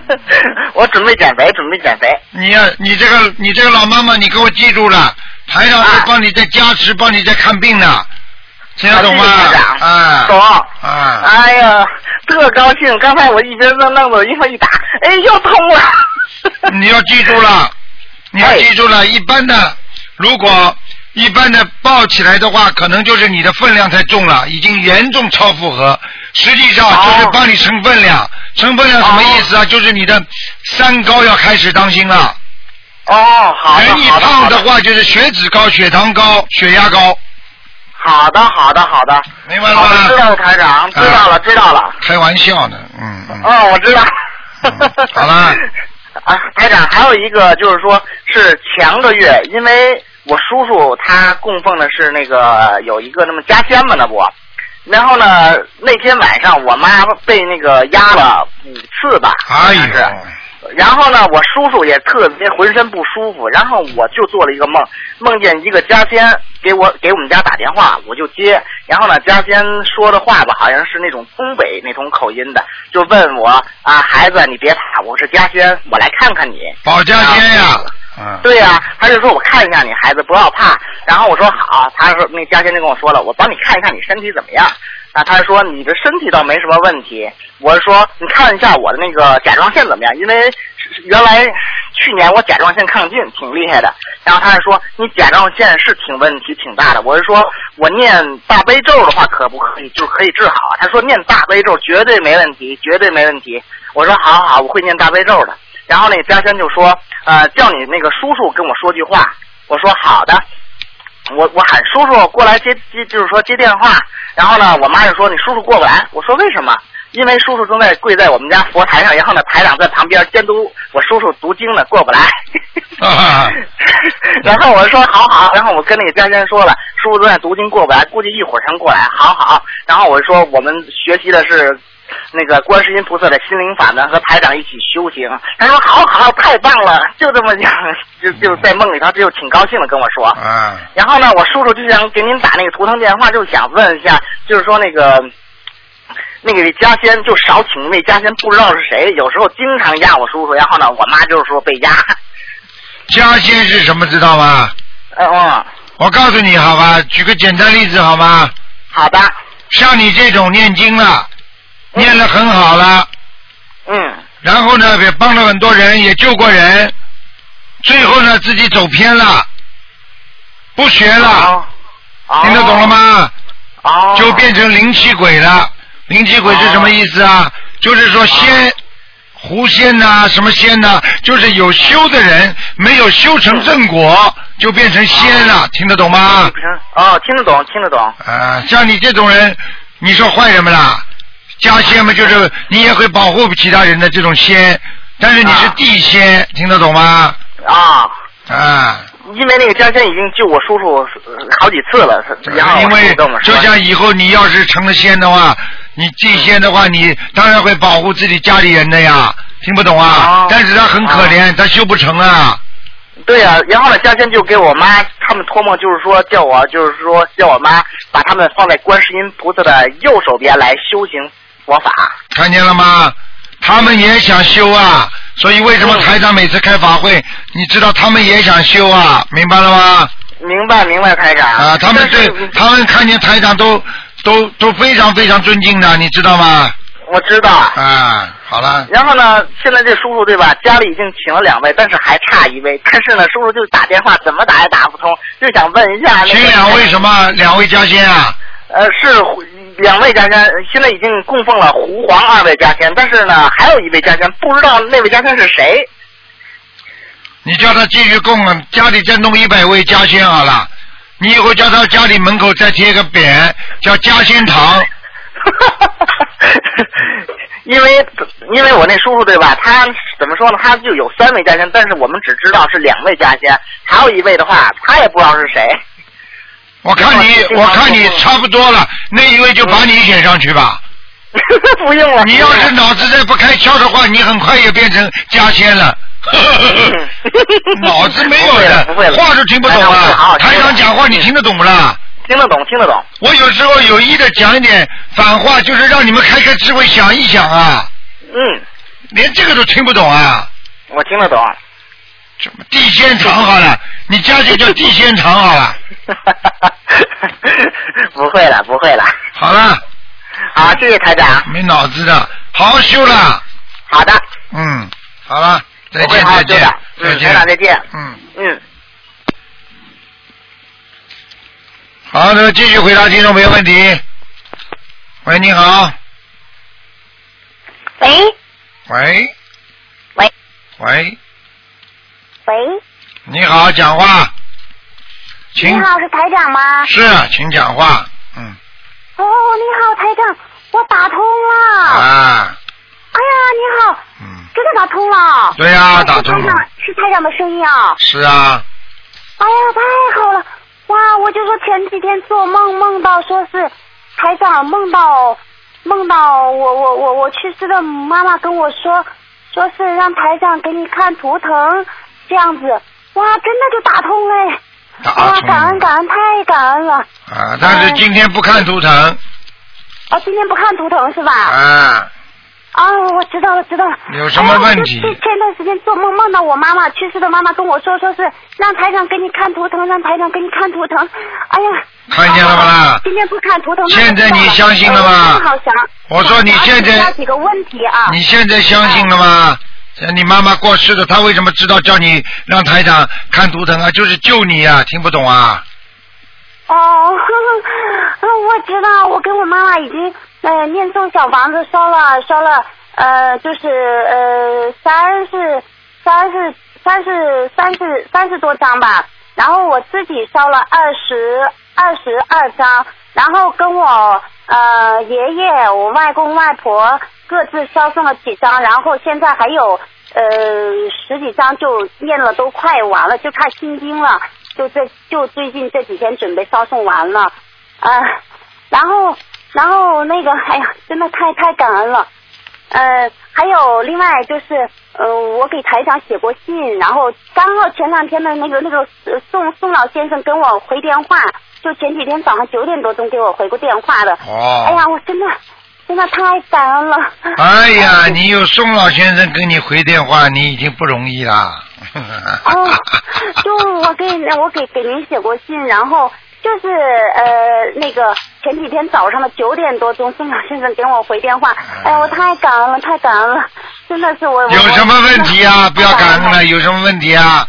我准备减肥，准备减肥。你呀、你这个你这个老妈妈，你给我记住了，台上在帮你在加持，帮你在看病呢，听得懂吗？啊懂。啊，哎呀，特高兴！刚才我一边弄弄的，一会一打，哎，又通了。你要记住了，你要记住了，一般的如果一般的抱起来的话，可能就是你的分量太重了，已经严重超负荷。实际上就是帮你称分量，称分量什么意思啊？就是你的三高要开始当心了。哦，好的，人一胖的话，就是血脂高、血糖高、血压高，好的，好的，好的。明白了吗？知道了，台长，知道了，知道了。开玩笑呢，嗯嗯。哦，我知道。嗯好了。啊，台长，还有一个就是说，是前个月，因为我叔叔他供奉的是那个有一个那么家仙嘛，那不，然后呢，那天晚上我妈被那个压了五次吧，好哎像是。呦，然后呢，我叔叔也特别浑身不舒服，然后我就做了一个梦，梦见一个家仙给我给我们家打电话，我就接，然后呢，家仙说的话吧，好像是那种东北那种口音的，就问我啊，孩子你别怕，我是家仙，我来看看你。保家仙呀，嗯，对呀、他就说我看一下你孩子，不要怕。然后我说好，他说那家仙就跟我说了，我帮你看一看你身体怎么样。啊，他说你的身体倒没什么问题。我是说你看一下我的那个甲状腺怎么样？因为原来去年我甲状腺亢进挺厉害的。然后他是说你甲状腺是挺问题挺大的。我是说我念大悲咒的话可不可以就可以治好？他说念大悲咒绝对没问题，绝对没问题。我说好好，我会念大悲咒的。然后那个家仙就说，呃，叫你那个叔叔跟我说句话。我说好的。我我喊叔叔过来接接，就是说接电话。然后呢，我妈就说你叔叔过不来。我说为什么？因为叔叔正在跪在我们家佛台上，然后呢，台长在旁边监督我叔叔读经呢，过不来。啊 然后我说好好，然后我跟那个家仙说了，叔叔正在读经过不来，估计一会儿才能过来。好好，然后我就说我们学习的是那个观世音菩萨的心灵法门，和台长一起修行。他说好好，太棒了，就这么讲，就就在梦里他就挺高兴的跟我说。嗯，然后呢，我叔叔就想给您打那个图腾电话，就想问一下，就是说那个那个家仙就少请那家仙不知道是谁，有时候经常压我叔叔，然后呢，我妈就是说被压。家仙是什么知道吗？嗯嗯，我告诉你好吧，举个简单例子好吗？好的。像你这种念经了，念的很好了，嗯。然后呢，也帮了很多人，也救过人，最后呢，自己走偏了，不学了，听得懂了吗？哦。就变成灵气鬼了。灵气鬼是什么意思啊？就是说仙。狐仙呐、什么仙呐、就是有修的人没有修成正果，就变成仙了，听得懂吗？哦，听得懂，听得懂。啊，像你这种人，你说坏人们啦？家仙嘛，就是你也会保护其他人的这种仙，但是你是地仙，听得懂吗？啊。啊。因为那个家仙已经救我叔叔呃好几次了，然后因为就像以后你要是成了仙的话，你地仙的话，你当然会保护自己家里人的呀，听不懂啊？但是他很可怜，他修不成啊。对呀、然后呢，家仙就给我妈他们托梦，就是说叫我，就是说叫我妈把他们放在观世音菩萨的右手边来修行佛法。看见了吗？他们也想修啊，所以为什么台长每次开法会，你知道他们也想修啊，明白了吗？明白，明白，台长。啊，他们对，他们看见台长都都都非常非常尊敬的，你知道吗？我知道。啊，好了，然后呢，现在这叔叔对吧？家里已经请了两位，但是还差一位。但是呢，叔叔就打电话怎么打也打不通，就想问一下、那个。请两位什么？两位家仙啊？呃，是两位家仙，现在已经供奉了胡黄二位家仙，但是呢，还有一位家仙，不知道那位家仙是谁。你叫他继续供啊，家里再弄一百位家仙好了。你以后叫他家里门口再贴个匾，叫家仙堂。因为因为我那叔叔对吧，他怎么说呢？他就有三位家仙，但是我们只知道是两位家仙，还有一位的话，他也不知道是谁。我看你，我看你差不多了，那一位就把你选上去吧。不用了。你要是脑子再不开窍的话，你很快也变成家仙了。脑子没有的，话都听不懂了！台长讲话你听得懂不啦？听得懂，听得懂。我有时候有意的讲一点反话，就是让你们开开智慧，想一想啊。嗯。连这个都听不懂啊？我听得懂。地仙堂好了，你家就叫 地仙堂好了。不会了，不会了。好了。好，谢谢台长。没脑子的，好好修了。好的。嗯，好了，再见，再见，再见，嗯台长再见。嗯嗯。好，那么继续回答听众朋友问题。喂，你好。喂喂喂喂，喂，你好，讲话。请你好，是台长吗？是，请讲话。嗯哦，你好，台长，我打通了。啊，哎呀，你好。嗯。真的打通了。对呀哎打通了是台长是台长的声音啊。是啊，哎呀，太好了！哇，我就说前几天做梦梦到说是台长梦到梦到我我我我去世的妈妈跟我说说是让台长给你看图腾这样子，哇，真的就打通嘞！哇，打通感恩感恩，太感恩了！啊，但是今天不看图腾哦，今天不看图腾是吧？啊，啊，我知道了，知道了。有什么问题前段时间做梦梦到我妈妈去世的妈妈跟我说，说是让台长给你看图腾，让台长给你看图腾。哎呀，看见了吧啦？今天不看图腾，现在你相信了吗哎我好想，我说你现在想几个问题啊？你现在相信了吗？你妈妈过世了，她为什么知道叫你让台长看图腾啊？就是救你啊，听不懂啊？哦，我知道，我跟我妈妈已经呃念诵小房子烧了烧了呃就是呃三十三十三十三十三十多张吧，然后我自己烧了二十二十二张，然后跟我呃爷爷、我外公外婆各自烧送了几张，然后现在还有呃十几张就念了都快完了，就差心经了。就这就最近这几天准备烧送完了，啊、然后然后那个，哎呀，真的太太感恩了，呃，还有另外就是，呃，我给台长写过信，然后刚好前两天的那个那个呃宋宋老先生跟我回电话，就前几天早上九点多钟给我回过电话的，哦哎呀，我真的真的太感恩了，哎呀，你有宋老先生跟你回电话，你已经不容易啦。哦，就我给我给给您写过信，然后就是呃那个前几天早上的九点多钟，宋老先生给我回电话，哎呀，我太感恩了，太感恩了，真的是我我有什么问题啊？不要感恩了，有什么问题啊？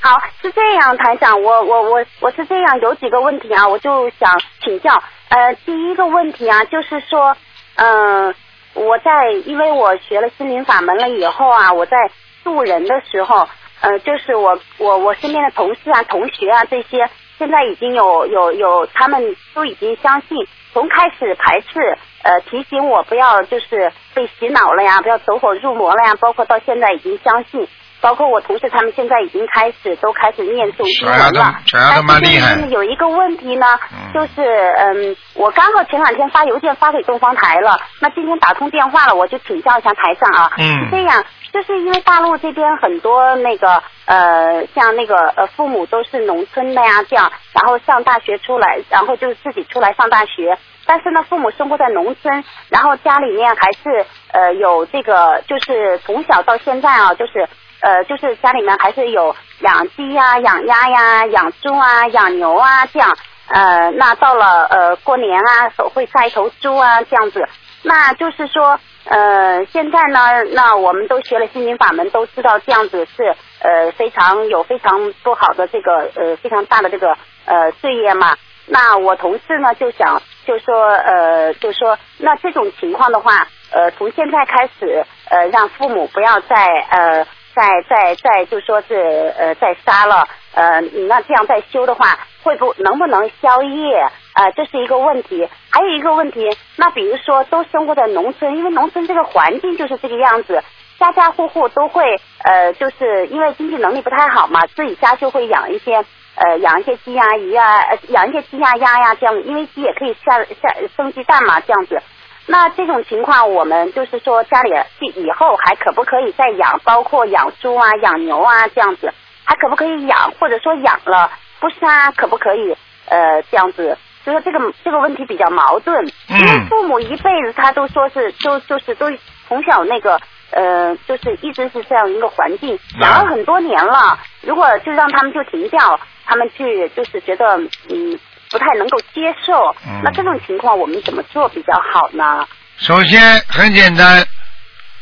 好，是这样，台长，我我我我是这样，有几个问题啊，我就想请教。呃，第一个问题啊，就是说，嗯、我在因为我学了心灵法门了以后啊，我在渡人的时候，呃，就是我我我身边的同事啊、同学啊这些，现在已经有有有，他们都已经相信，从开始排斥，呃，提醒我不要就是被洗脑了呀，不要走火入魔了呀，包括到现在已经相信。包括我同事他们现在已经开始都开始念诵经文了，，小丫头蛮厉害但是。有一个问题呢，就是嗯，我刚好前两天发邮件发给东方台了，那今天打通电话了，我就请教一下台上啊。嗯是这样，就是因为大陆这边很多那个呃，像那个呃父母都是农村的呀，这样，然后上大学出来，然后就是自己出来上大学。但是呢，父母生活在农村，然后家里面还是呃有这个，就是从小到现在啊，就是呃，就是家里面还是有养鸡呀、养鸭呀、养猪啊、养牛啊这样。呃，那到了呃过年啊，手会杀一头猪啊这样子。那就是说，呃，现在呢，那我们都学了心灵法门，都知道这样子是呃非常有非常不好的这个呃非常大的这个呃罪业嘛。那我同事呢就想就说呃就说那这种情况的话，呃从现在开始呃让父母不要再呃再再再就说是呃再杀了呃那这样再修的话，会不能不能消业？呃，这是一个问题。还有一个问题，那比如说都生活在农村，因为农村这个环境就是这个样子，家家户户都会呃，就是因为经济能力不太好嘛，自己家就会养一些呃养一些鸡呀、鱼啊，养一些鸡呀、鸭呀这样，因为鸡也可以下下生鸡蛋嘛，这样子。那这种情况，我们就是说家里以以后还可不可以再养，包括养猪啊、养牛啊这样子，还可不可以养，或者说养了不杀，可不可以呃这样子？就说这个这个问题比较矛盾，因为嗯父母一辈子他都说是就就是都从小那个呃就是一直是这样一个环境，养了很多年了，如果就让他们就停掉，他们去就是觉得嗯不太能够接受，嗯那这种情况我们怎么做比较好呢？首先很简单，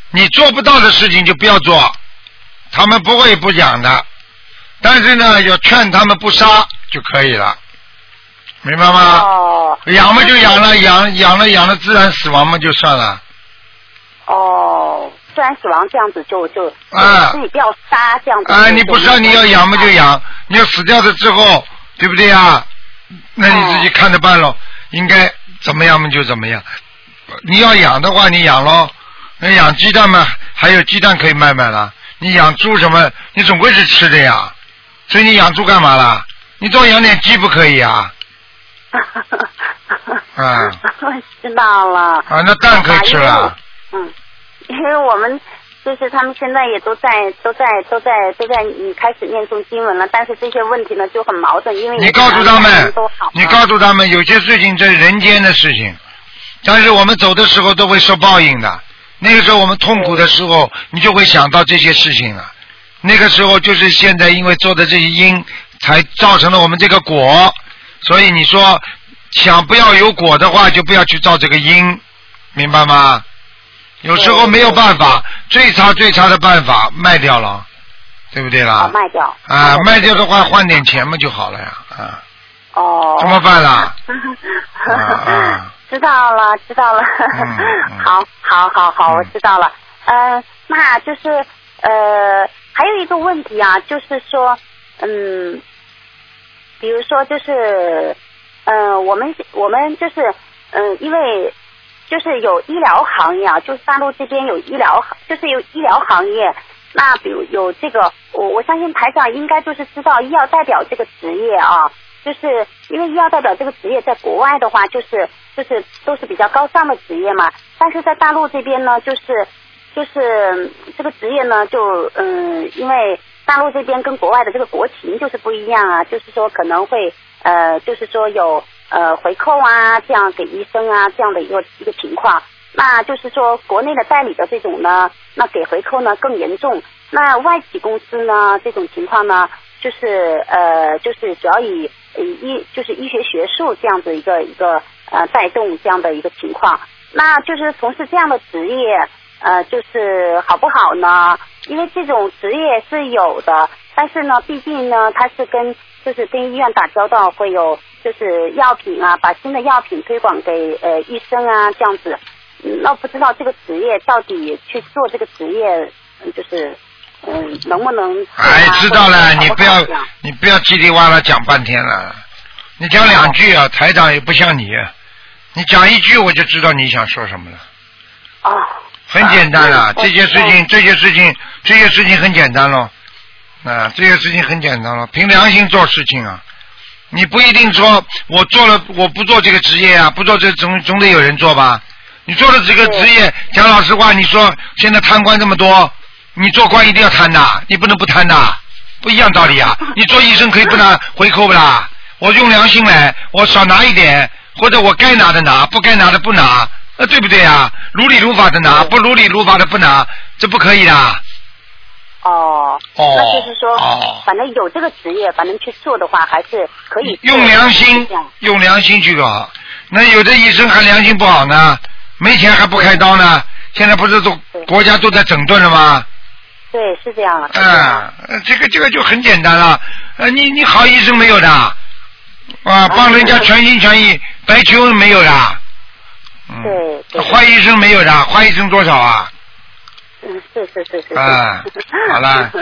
你做不到的事情就不要做，他们不会不讲的。但是呢，要劝他们不杀就可以了，明白吗？哦。养嘛就养了，养养了养了自然死亡嘛就算了。哦，自然死亡这样子就就啊自己不要杀这样子。啊，你不杀你要养嘛就。养，你要死掉了之后，对不对啊？那你自己看着办喽，应该怎么样嘛就怎么样。你要养的话，你养喽。那养鸡蛋嘛，还有鸡蛋可以卖卖了。你养猪什么，你总归是吃的呀。所以你养猪干嘛啦？你多养点鸡不可以啊？啊我知道了。啊，那蛋可以吃了。嗯，因为我们就是他们现在也都在都在都在都在你开始念诵经文了，但是这些问题呢就很矛盾，因为你告诉他们你告诉他们，有些事情这是人间的事情，但是我们走的时候都会受报应的。那个时候我们痛苦的时候，你就会想到这些事情了。那个时候就是现在，因为做的这些因，才造成了我们这个果。所以你说想不要有果的话，就不要去造这个因，明白吗？有时候没有办法，最差最差的办法卖掉了，对不对啦？哦卖掉。啊，卖掉的话换点钱嘛就好了呀，啊，哦。怎么办啦？知道了，知道了。嗯好，好，好，好，我知道了。呃，那就是呃，还有一个问题啊，就是说，嗯，比如说就是，呃，我们我们就是，嗯、因为就是有医疗行业啊，就是大陆这边有医疗，就是有医疗行业。那比如有这个，我我相信台长应该就是知道医药代表这个职业啊，就是因为医药代表这个职业在国外的话，就是就是都是比较高尚的职业嘛。但是在大陆这边呢，就是就是这个职业呢，就嗯，因为大陆这边跟国外的这个国情就是不一样啊，就是说可能会呃，就是说有呃回扣啊，这样给医生啊这样的一个一个情况。那就是说，国内的代理的这种呢，那给回扣呢更严重。那外企公司呢，这种情况呢，就是呃就是主要以医就是医学学术这样子一个一个呃带动这样的一个情况。那就是从事这样的职业，呃，就是好不好呢？因为这种职业是有的，但是呢，毕竟呢，它是跟就是跟医院打交道，会有就是药品啊，把新的药品推广给呃医生啊这样子。嗯那不知道这个职业到底去做这个职业，嗯就是嗯能不能？哎，知道了，你不要你不要叽里哇啦讲半天了，你讲两句啊，台长也不像你，你讲一句我就知道你想说什么了。啊。很简单了，啊这些事情，这些事情，这些事情很简单咯。啊，这些事情很简单了，凭良心做事情啊。你不一定说我做了，我不做这个职业啊，不做这总总得有人做吧？你做了这个职业，讲老实话，你说现在贪官这么多，你做官一定要贪的，你不能不贪的，不一样道理啊。你做医生可以不拿 回扣不啦？我用良心来，我少拿一点，或者我该拿的拿，不该拿的不拿，那对不对啊？如理如法的拿，不如理如法的不拿，这不可以的。哦，哦那就是说，哦反正有这个职业，反正去做的话，还是可以用良心，用良心去搞。那有的医生还良心不好呢，没钱还不开刀呢。现在不是都国家都在整顿了吗？对，是这样了。嗯，呃这个这个就很简单了。呃，你你好医生没有的，啊，帮人家全心全意，白求没有的，嗯对对。坏医生没有的，坏医生多少啊？嗯，是是是是好了。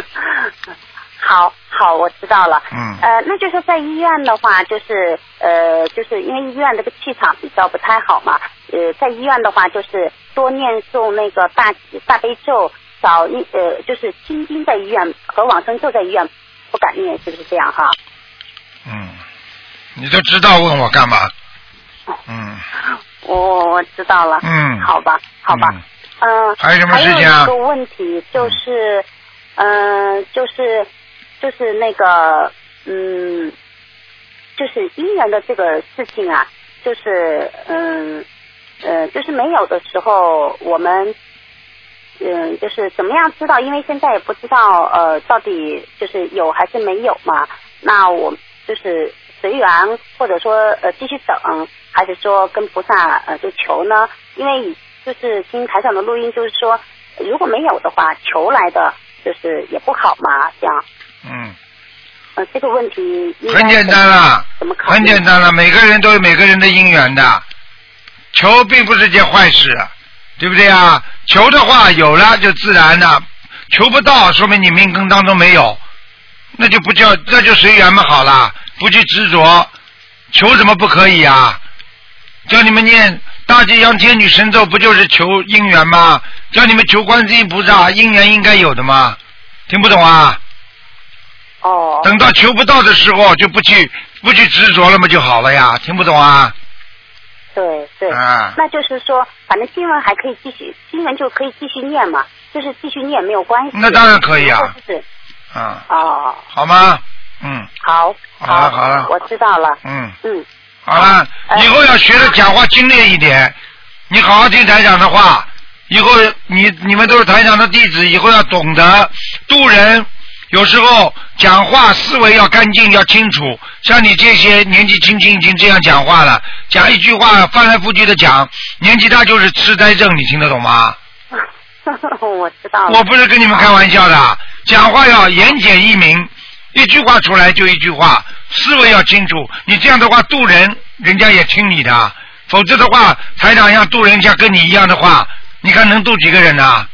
好好，我知道了。嗯呃，那就是在医院的话，就是呃，就是因为医院这个气场比较不太好嘛。呃，在医院的话，就是多念诵那个大大悲咒，少念呃，就是心经在医院和往生咒在医院不敢念，是不是这样哈？嗯，你都知道问我干嘛？嗯我我知道了。嗯好吧，好吧。嗯。还有什么事情啊还有一个问题就是，嗯、就是就是那个，嗯，就是姻缘的这个事情啊，就是嗯呃，就是没有的时候，我们嗯，就是怎么样知道？因为现在也不知道呃，到底就是有还是没有嘛。那我就是随缘，或者说呃继续等，还是说跟菩萨呃就求呢？因为就是听台长的录音，就是说如果没有的话，求来的就是也不好嘛，这样。嗯，呃，这个问题很简单了，怎么考？很简单了，每个人都有每个人的因缘的，求并不是件坏事，对不对啊？求的话有了就自然的，求不到说明你命根当中没有，那就不叫那就随缘嘛好了，不去执着，求什么不可以啊？叫你们念大吉祥天女神咒，不就是求姻缘吗？叫你们求观世音菩萨，姻缘应该有的吗？听不懂啊？哦。等到求不到的时候，就不去不去执着了嘛就好了呀。听不懂啊？对对，啊那就是说，反正经文还可以继续，经文就可以继续念嘛，就是继续念没有关系。那当然可以啊是啊，哦，好吗？嗯，好，好了好了我知道了。嗯，嗯，好了，以后要学着讲话精炼一点，你好好听台长的话。以后你你们都是台长的弟子，以后要懂得渡人。有时候讲话思维要干净，要清楚。像你这些年纪轻轻已经这样讲话了，讲一句话翻来覆去的讲，年纪大就是痴呆症，你听得懂吗？我知道了。我不是跟你们开玩笑的，讲话要言简意明，一句话出来就一句话，思维要清楚。你这样的话渡人，人家也听你的，否则的话，台长要渡人家跟你一样的话，你看能渡几个人呢、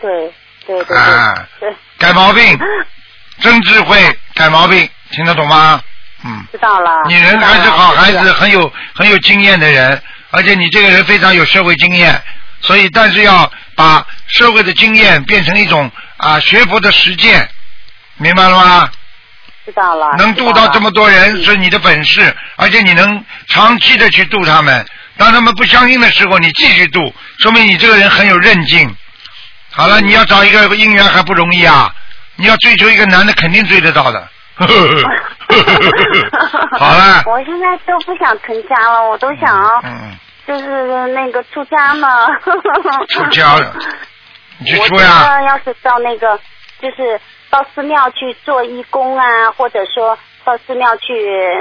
对对对啊改毛病，真智慧，改毛病，听得懂吗？嗯。知道了。你人还是好孩子，很有很有经验的人，而且你这个人非常有社会经验，所以但是要把社会的经验变成一种啊学佛的实践，明白了吗？知道了。能渡到这么多人是你的本事，而且你能长期的去渡他们。当他们不相信的时候，你继续渡，说明你这个人很有韧劲。好了，你要找一个姻缘还不容易啊！你要追求一个男的，肯定追得到的。好了，我现在都不想成家了，我都想嗯，就是那个出家嘛。出家了，你去我出呀要是到那个，就是到寺庙去做义工啊，或者说到寺庙去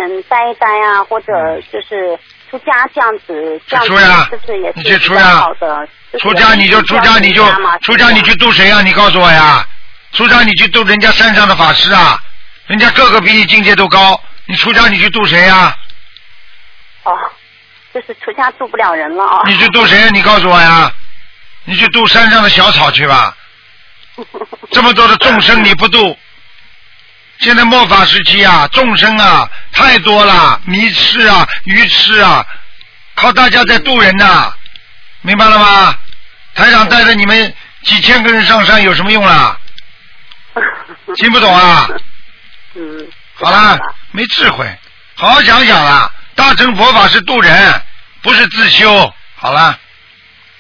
嗯待一待啊，或者就是出家这样子，这样子是不是也你是比较去出呀好的？出家你就出家你就出家你去渡谁啊？你告诉我呀！出家你去渡人家山上的法师啊，人家个个比你境界都高，你出家你去渡谁呀？哦，就是出家渡不了人了啊。你去渡谁？你告诉我呀！你去渡山上的小草去吧。这么多的众生你不度，现在末法时期啊，众生啊太多了，迷痴啊、愚痴啊，靠大家在渡人呐、明白了吗？台长带着你们几千个人上山有什么用啦？听不懂啊？嗯。好啦，没智慧，好好想想啦。大乘佛法是渡人，不是自修。好啦，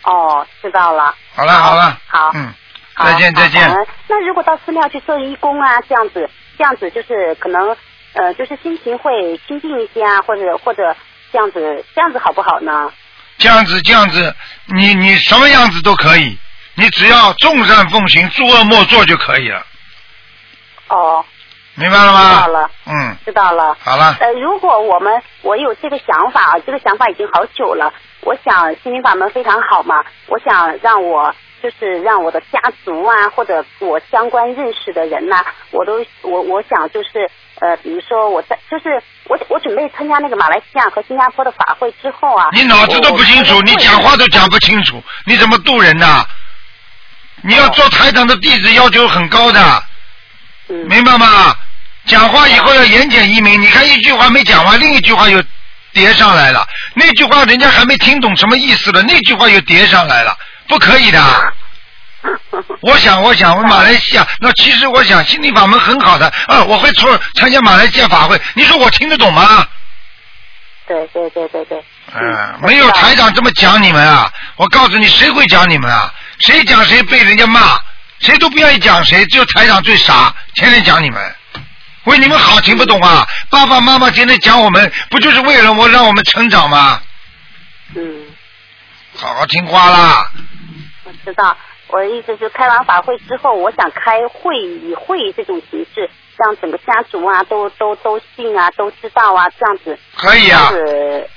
哦，知道了。好了，好了，好。嗯，好再见，再见。那如果到寺庙去做义工啊，这样子，这样子就是可能呃，就是心情会清静一些啊，或者或者这样子，这样子好不好呢？这样子，这样子，你你什么样子都可以，你只要众善奉行，诸恶莫作就可以了，哦，明白了吗？知道了，嗯，知道了。好了，呃，如果我们我有这个想法，这个想法已经好久了。我想心灵法门非常好嘛，我想让我就是让我的家族啊，或者我相关认识的人呐、我都我我想就是呃，比如说我在就是我我准备参加那个马来西亚和新加坡的法会之后啊，你脑子都不清楚，你讲话都讲不清楚，你怎么渡人呐？你要做台长的弟子，要求很高的，嗯明白吗？讲话以后要言简意明，你看一句话没讲完，另一句话又叠上来了，那句话人家还没听懂什么意思了，那句话又叠上来了，不可以的。我想，我想，我马来西亚，那其实我想心灵法门很好的，啊，我会出参加马来西亚法会，你说我听得懂吗？对对对对对，嗯，没有台长这么讲你们啊！我告诉你，谁会讲你们啊？谁讲谁被人家骂，谁都不愿意讲谁，只有台长最傻，天天讲你们，为你们好，听不懂啊？爸爸妈妈天天讲我们，不就是为了我让我们成长吗？嗯，好好听话啦！我知道。我的意思是，开完法会之后，我想开会以会议这种形式，让整个家族啊都都都信啊，都知道啊，这样子。可以啊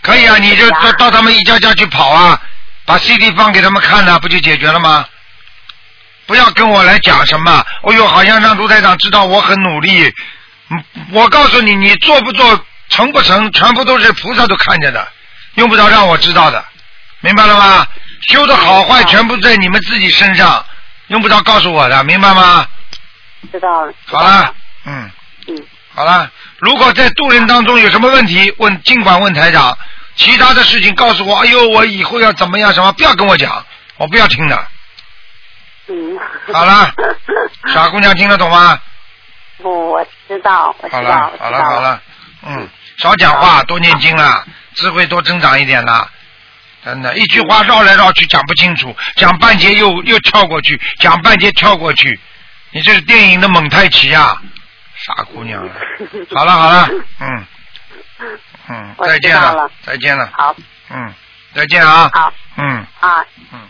可以啊，你就到到他们一家家去跑啊，把 CD 放给他们看呢、不就解决了吗？不要跟我来讲什么，哦呦，好像让卢台长知道我很努力。嗯，我告诉你，你做不做，成不成，全部都是菩萨都看着的，用不着让我知道的，明白了吗？修的好坏全部在你们自己身上，用不着告诉我的，明白吗？知道了。好了，嗯，嗯，好了。如果在渡人当中有什么问题，问尽管问台长。其他的事情告诉我，哎呦，我以后要怎么样什么，不要跟我讲，我不要听的。嗯。好了，傻姑娘听得懂吗？不，我知道，我知道，好了，好了，好了，嗯，少讲话，多念经啦，智慧多增长一点啦。真的，一句话绕来绕去讲不清楚，讲半截又又跳过去，讲半截跳过去，你这是电影的蒙太奇啊，傻姑娘。好了好了，嗯嗯，再见了再见了，好。嗯，再见啊，好，嗯。啊，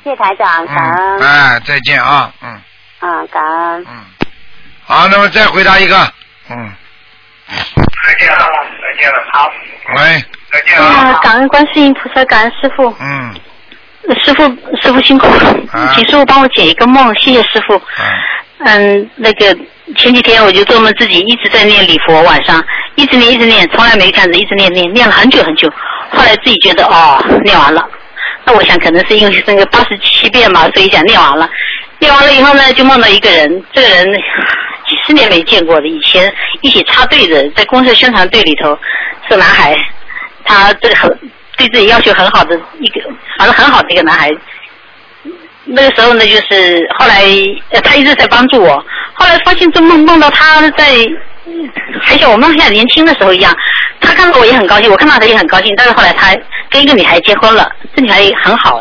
谢谢台长，感嗯，恩，哎，再见啊，嗯，啊，感恩。嗯。好，那么再回答一个，嗯，再见了，再见了，好，喂，再见啊，感恩观世音菩萨，感恩师傅。嗯，师傅，师傅辛苦了，啊。请师傅帮我解一个梦，谢谢师傅。嗯，那个前几天我就做梦自己一直在念礼佛，晚上。一直念一直念，从来没看着，一直念念念了很久很久，后来自己觉得哦，念完了。那我想可能是因为那个八十七遍嘛，所以想念完了。念完了以后呢，就梦到一个人，这个人几十年没见过的，以前一起插队的，在公社宣传队里头是男孩，他这个很对自己要求很好的一个，反正很好的一个男孩。那个时候呢，就是后来呃，他一直在帮助我。后来发现这梦梦到他在，还像我梦像年轻的时候一样。他看到我也很高兴，我看到他也很高兴。但是后来他跟一个女孩结婚了，这女孩也很好，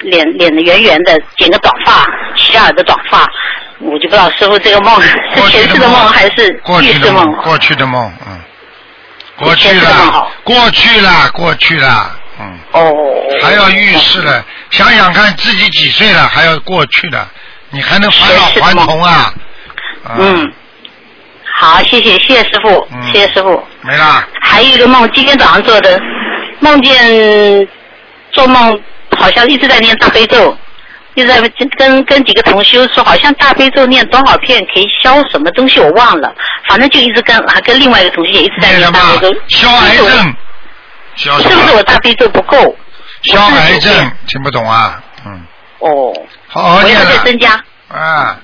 脸脸的圆圆的，剪个短发，齐耳的短发。我就不知道师傅这个梦是前世的梦还是过预示梦去的梦，。过去的梦，嗯，过去了，过去了，过去了，嗯。哦。还要预示了，想想看自己几岁了，还要过去的，你还能返老还童啊？嗯，好，谢谢谢谢师傅，嗯谢谢师傅。没啦。还有一个梦，今天早上做的，梦见做梦好像一直在念大悲咒，一直在跟跟几个同修说，好像大悲咒念多少片可以消什么东西，我忘了，反正就一直跟还跟另外一个同学也一直在念大悲咒，消癌症，消是不是我大悲咒不够？消癌症，听不懂啊？嗯，哦，好好念我要再增加啊。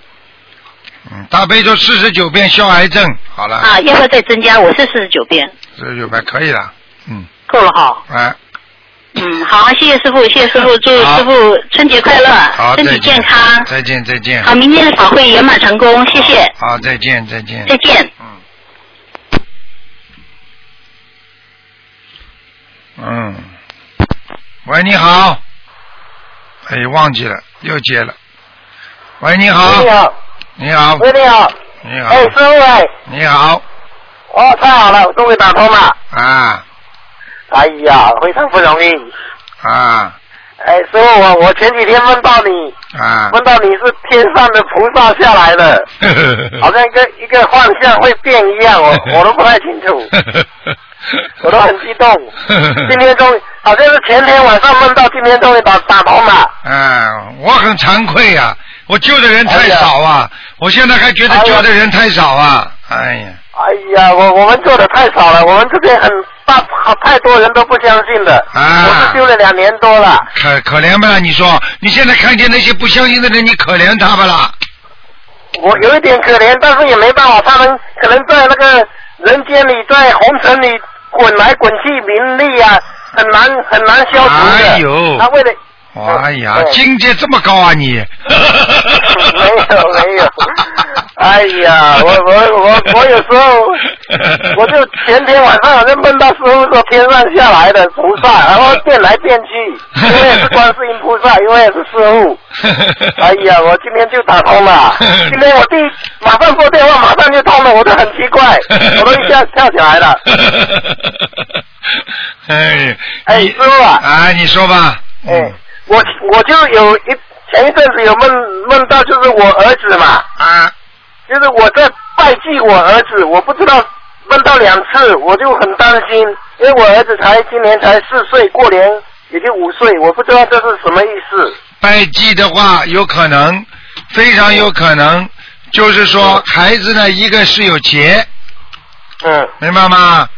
嗯，大悲咒四十九遍消癌症，好了。啊，要不要再增加？我是四十九遍，四十九遍可以了。嗯，够了哈。哎，嗯，好，谢谢师傅，谢谢师傅，祝师傅春节快乐，好，身体健康。再见，再见。好，明天的法会圆满成功，谢谢，好，再见，再见。再见。嗯，喂，你好。哎，忘记了，又接了。喂，你好。你好。你好。喂，你好。你好。哎，师傅哎。你好。哦，太好了，终于打通了。啊哎呀，非常不容易。啊哎，师傅，我我前几天梦到你，啊！梦到你是天上的菩萨下来的，好像一个一个幻象会变一样，我 我都不太清楚，我都很激动。今天终于，好像是前天晚上梦到，今天终于打打通了。哎，我很惭愧呀、我救的人太少啊，我现在还觉得救的人太少啊，哎呀，哎呀，我我们做的太少了，我们这边很大，好太多人都不相信的。啊我是修了两年多了。可可怜吧？你说，你现在看见那些不相信的人，你可怜他们了？我有一点可怜，但是也没办法，他们可能在那个人间里，在红尘里滚来滚去，名利啊，很难很难消除的。哎呦他为了哎呀，境界这么高啊你！没有没有，哎呀，我我我我有时候，我就前天晚上好像梦到师傅说天上下来的菩萨，然后变来变去，因为也是观世音菩萨，因为也是师傅。哎呀，我今天就打通了，今天我第一马上拨电话，马上就通了，我都很奇怪，我都一下跳起来了。哎，哎，师傅啊，啊，你说吧。嗯，我我就有一前一阵子有梦梦到，就是我儿子嘛，啊，就是我在拜祭我儿子，我不知道梦到两次，我就很担心，因为我儿子才今年才四岁，过年也就五岁，我不知道这是什么意思。拜祭的话，有可能，非常有可能，就是说孩子呢，一个是有劫，嗯，明白吗？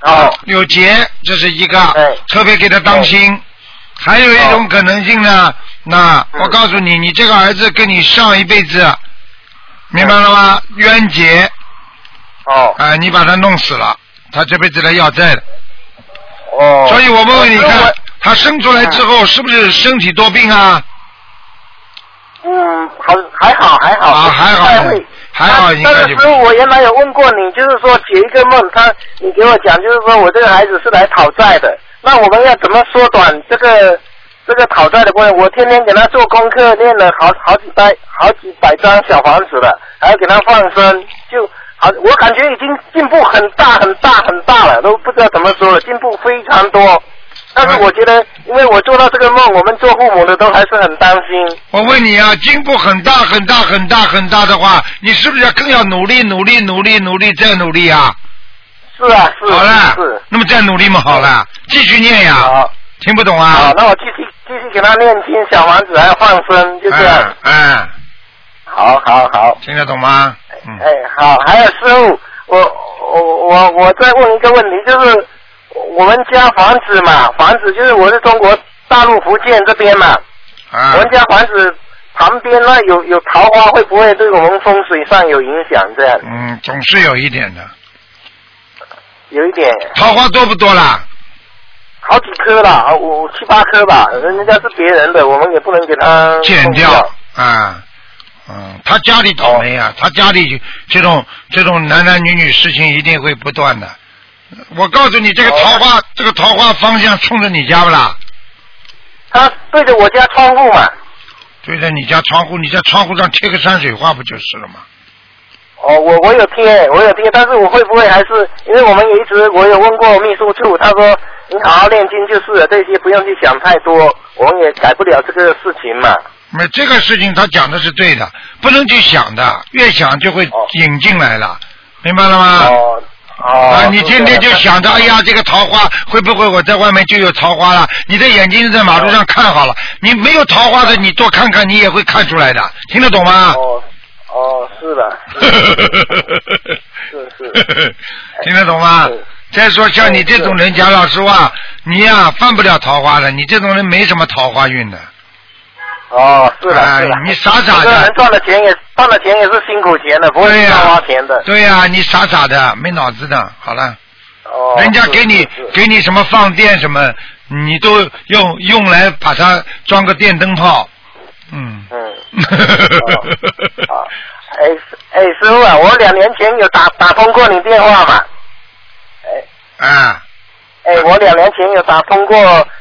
哦，有劫，这是一个，对特别给他当心。还有一种可能性呢，那我告诉你，你这个儿子跟你上一辈子，明白了吗？冤结。哦。啊，你把他弄死了，他这辈子来要债的。哦。所以我问问你看，他生出来之后是不是身体多病啊？嗯，好，还好，还好，啊还好。还好应但该就是师傅，我原来有问过你，就是说解一个梦，他你给我讲，就是说我这个孩子是来讨债的，那我们要怎么缩短这个这个讨债的过程？我天天给他做功课，练了好好几百好几百张小房子了，还要给他放生，就好，我感觉已经进步很大很大很大了，都不知道怎么说了，进步非常多。但是我觉得，因为我做到这个梦，我们做父母的都还是很担心。我问你啊，进步很大很大很大很大的话，你是不是要更要努力努力努力努力再努力啊？是啊，是好了是。那么再努力嘛，好了，继续念呀。好听不懂啊？好，那我继续继续给他念经，小房子还要放生，就这样。嗯，好好好。听得懂吗？哎，好，还有师傅，我我我我再问一个问题，就是我们家房子嘛，房子就是我是中国大陆福建这边嘛，啊我们家房子旁边那有有桃花，会不会对我们风水上有影响？这样嗯，总是有一点的。有一点。桃花多不多啦？好几颗啦，五七八颗吧，人家是别人的，我们也不能给他剪掉啊，嗯，他家里倒霉啊，他家里这种这种男男女女事情一定会不断的。我告诉你，这个桃花、这个桃花方向冲着你家不啦？他对着我家窗户嘛。对着你家窗户，你在窗户上贴个山水画不就是了吗？哦，我我有贴，我有贴，但是我会不会还是因为我们也一直我有问过秘书处，他说你好好念经就是了，这些不用去想太多，我们也改不了这个事情嘛。没这个事情他讲的是对的，不能去想的，越想就会引进来了，明白了吗？哦哦。啊，你天天就想着，哎呀，这个桃花会不会我在外面就有桃花了？你的眼睛在马路上看好了，你没有桃花的，你多看看，你也会看出来的，听得懂吗？哦哦，是的。是 是。听得懂吗？再说像你这种人，讲老实话，你呀犯不了桃花的，你这种人没什么桃花运的。哦，是的，哎是的。你傻傻的人赚了钱也赚了钱也是辛苦钱的，不会是对呀花钱的。对呀、你傻傻的，没脑子的。好了，哦。人家给你给你什么放电什么，你都用用来把它装个电灯泡。嗯。嗯。哦哎师哎，师傅啊，我两年前有打打通过你电话嘛？哎啊。哎，我两年前有打通过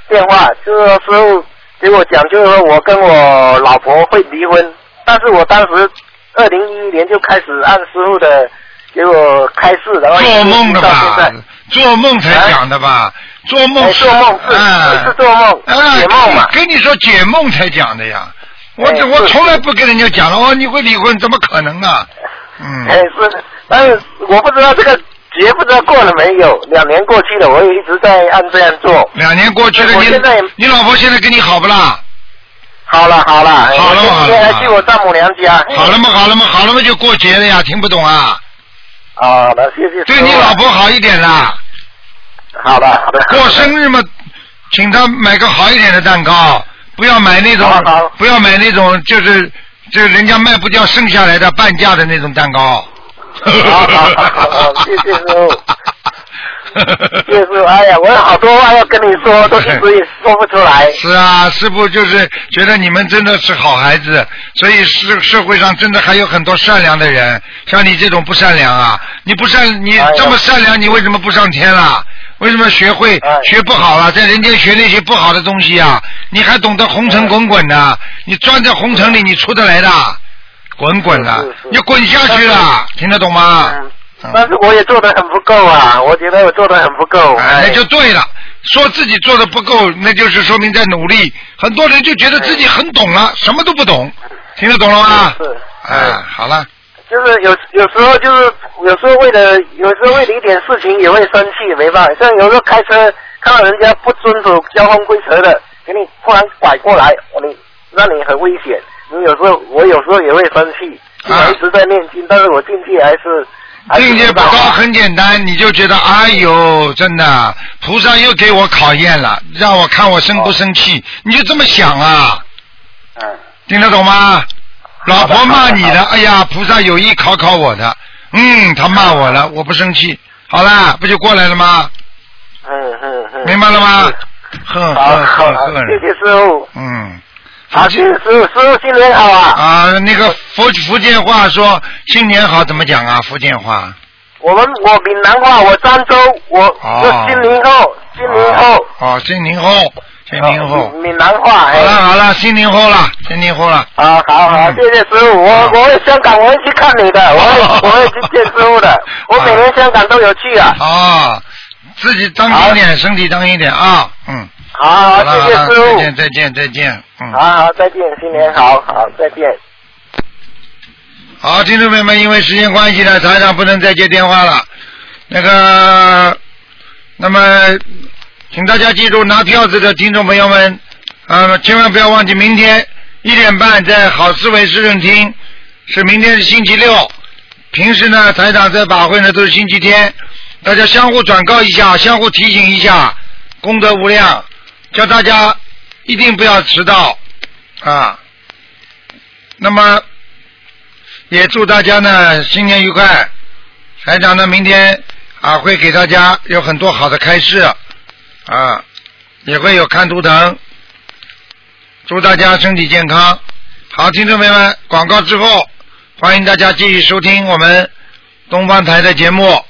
电话，就是说师傅给我讲，就是说我跟我老婆会离婚，但是我当时二零一一年就开始按师傅的给我开示，然后做梦的吧？做梦才讲的吧？做梦哎做梦是啊是做梦啊解梦嘛跟你说解梦才讲的呀。我哎我从来不跟人家讲了哦，你会离婚，怎么可能啊？嗯。哎是，但是我不知道这个节不知道过了没有，两年过去了，我也一直在按这样做。两年过去了，你现在你老婆现在跟你好不啦？好了好了，哎好了我今天好了还去我丈母娘家。好了吗？好了吗？好了吗？就过节了呀，听不懂啊？好的，谢谢。对你老婆好一点啦。好的好的。过生日嘛，请她买个好一点的蛋糕，不要买那种，不要买那种就是就人家卖不掉剩下来的半价的那种蛋糕。好好好好，谢谢师傅。谢谢师傅，哎呀，我有好多话要跟你说，都一直也说不出来。是啊，师傅就是觉得你们真的是好孩子，所以社社会上真的还有很多善良的人，像你这种不善良啊！你不善，你这么善良，你为什么不上天啦？为什么学会学不好了，在人间学那些不好的东西啊？你还懂得红尘滚滚的？你钻在红尘里，你出得来的？滚滚的，你滚下去了，听得懂吗？但是我也做的很不够啊，我觉得我做的很不够。哎，那就对了。说自己做的不够，那就是说明在努力。很多人就觉得自己很懂了，什么都不懂，听得懂了吗？是。哎，好了，就是有有时候就是有时候为了有时候为了一点事情也会生气，没办法。像有时候开车看到人家不遵守交通规则的，给你突然拐过来，你让你很危险。你有时候我有时候也会生气，啊我一直在念经，但是我境界还是境界不高很简单，你就觉得哎呦，真的，菩萨又给我考验了，让我看我生不生气，你就这么想啊？嗯。听得懂吗？老婆骂你的，哎呀，菩萨有意考考我的，嗯，他骂我了，我不生气，好啦，不就过来了吗？嗯嗯嗯。明白了吗？呵好呵好好，呵呵。谢谢师傅。嗯。好，谢谢师傅，师傅新年好啊！啊，那个福福建话说新年好怎么讲啊？福建话。我们我闽南话，我漳州，我哦我新年后，新年后，哦，新年后，新年后。闽南话。好哎了好了，新年后了，新年后了。啊好好，谢谢师傅。我我会香港，我会去看你的，我会我会去见师傅的。我每年香港都有去啊。啊，自己当心点，身体当心点啊，嗯。好好，谢谢师傅。再见再见再见，嗯。好好，再见，新年好，好，再见。好，听众朋友们，因为时间关系呢，台长不能再接电话了。那个，那么，请大家记住，拿票子的听众朋友们，啊，千万不要忘记，明天一点半在好思维市政厅，是明天是星期六。平时呢，台长在法会呢都是星期天，大家相互转告一下，相互提醒一下，功德无量，叫大家一定不要迟到啊。那么。也祝大家呢新年愉快。台长呢明天啊会给大家有很多好的开示啊，也会有看图腾。祝大家身体健康。好，听众朋友们，广告之后，欢迎大家继续收听我们东方台的节目。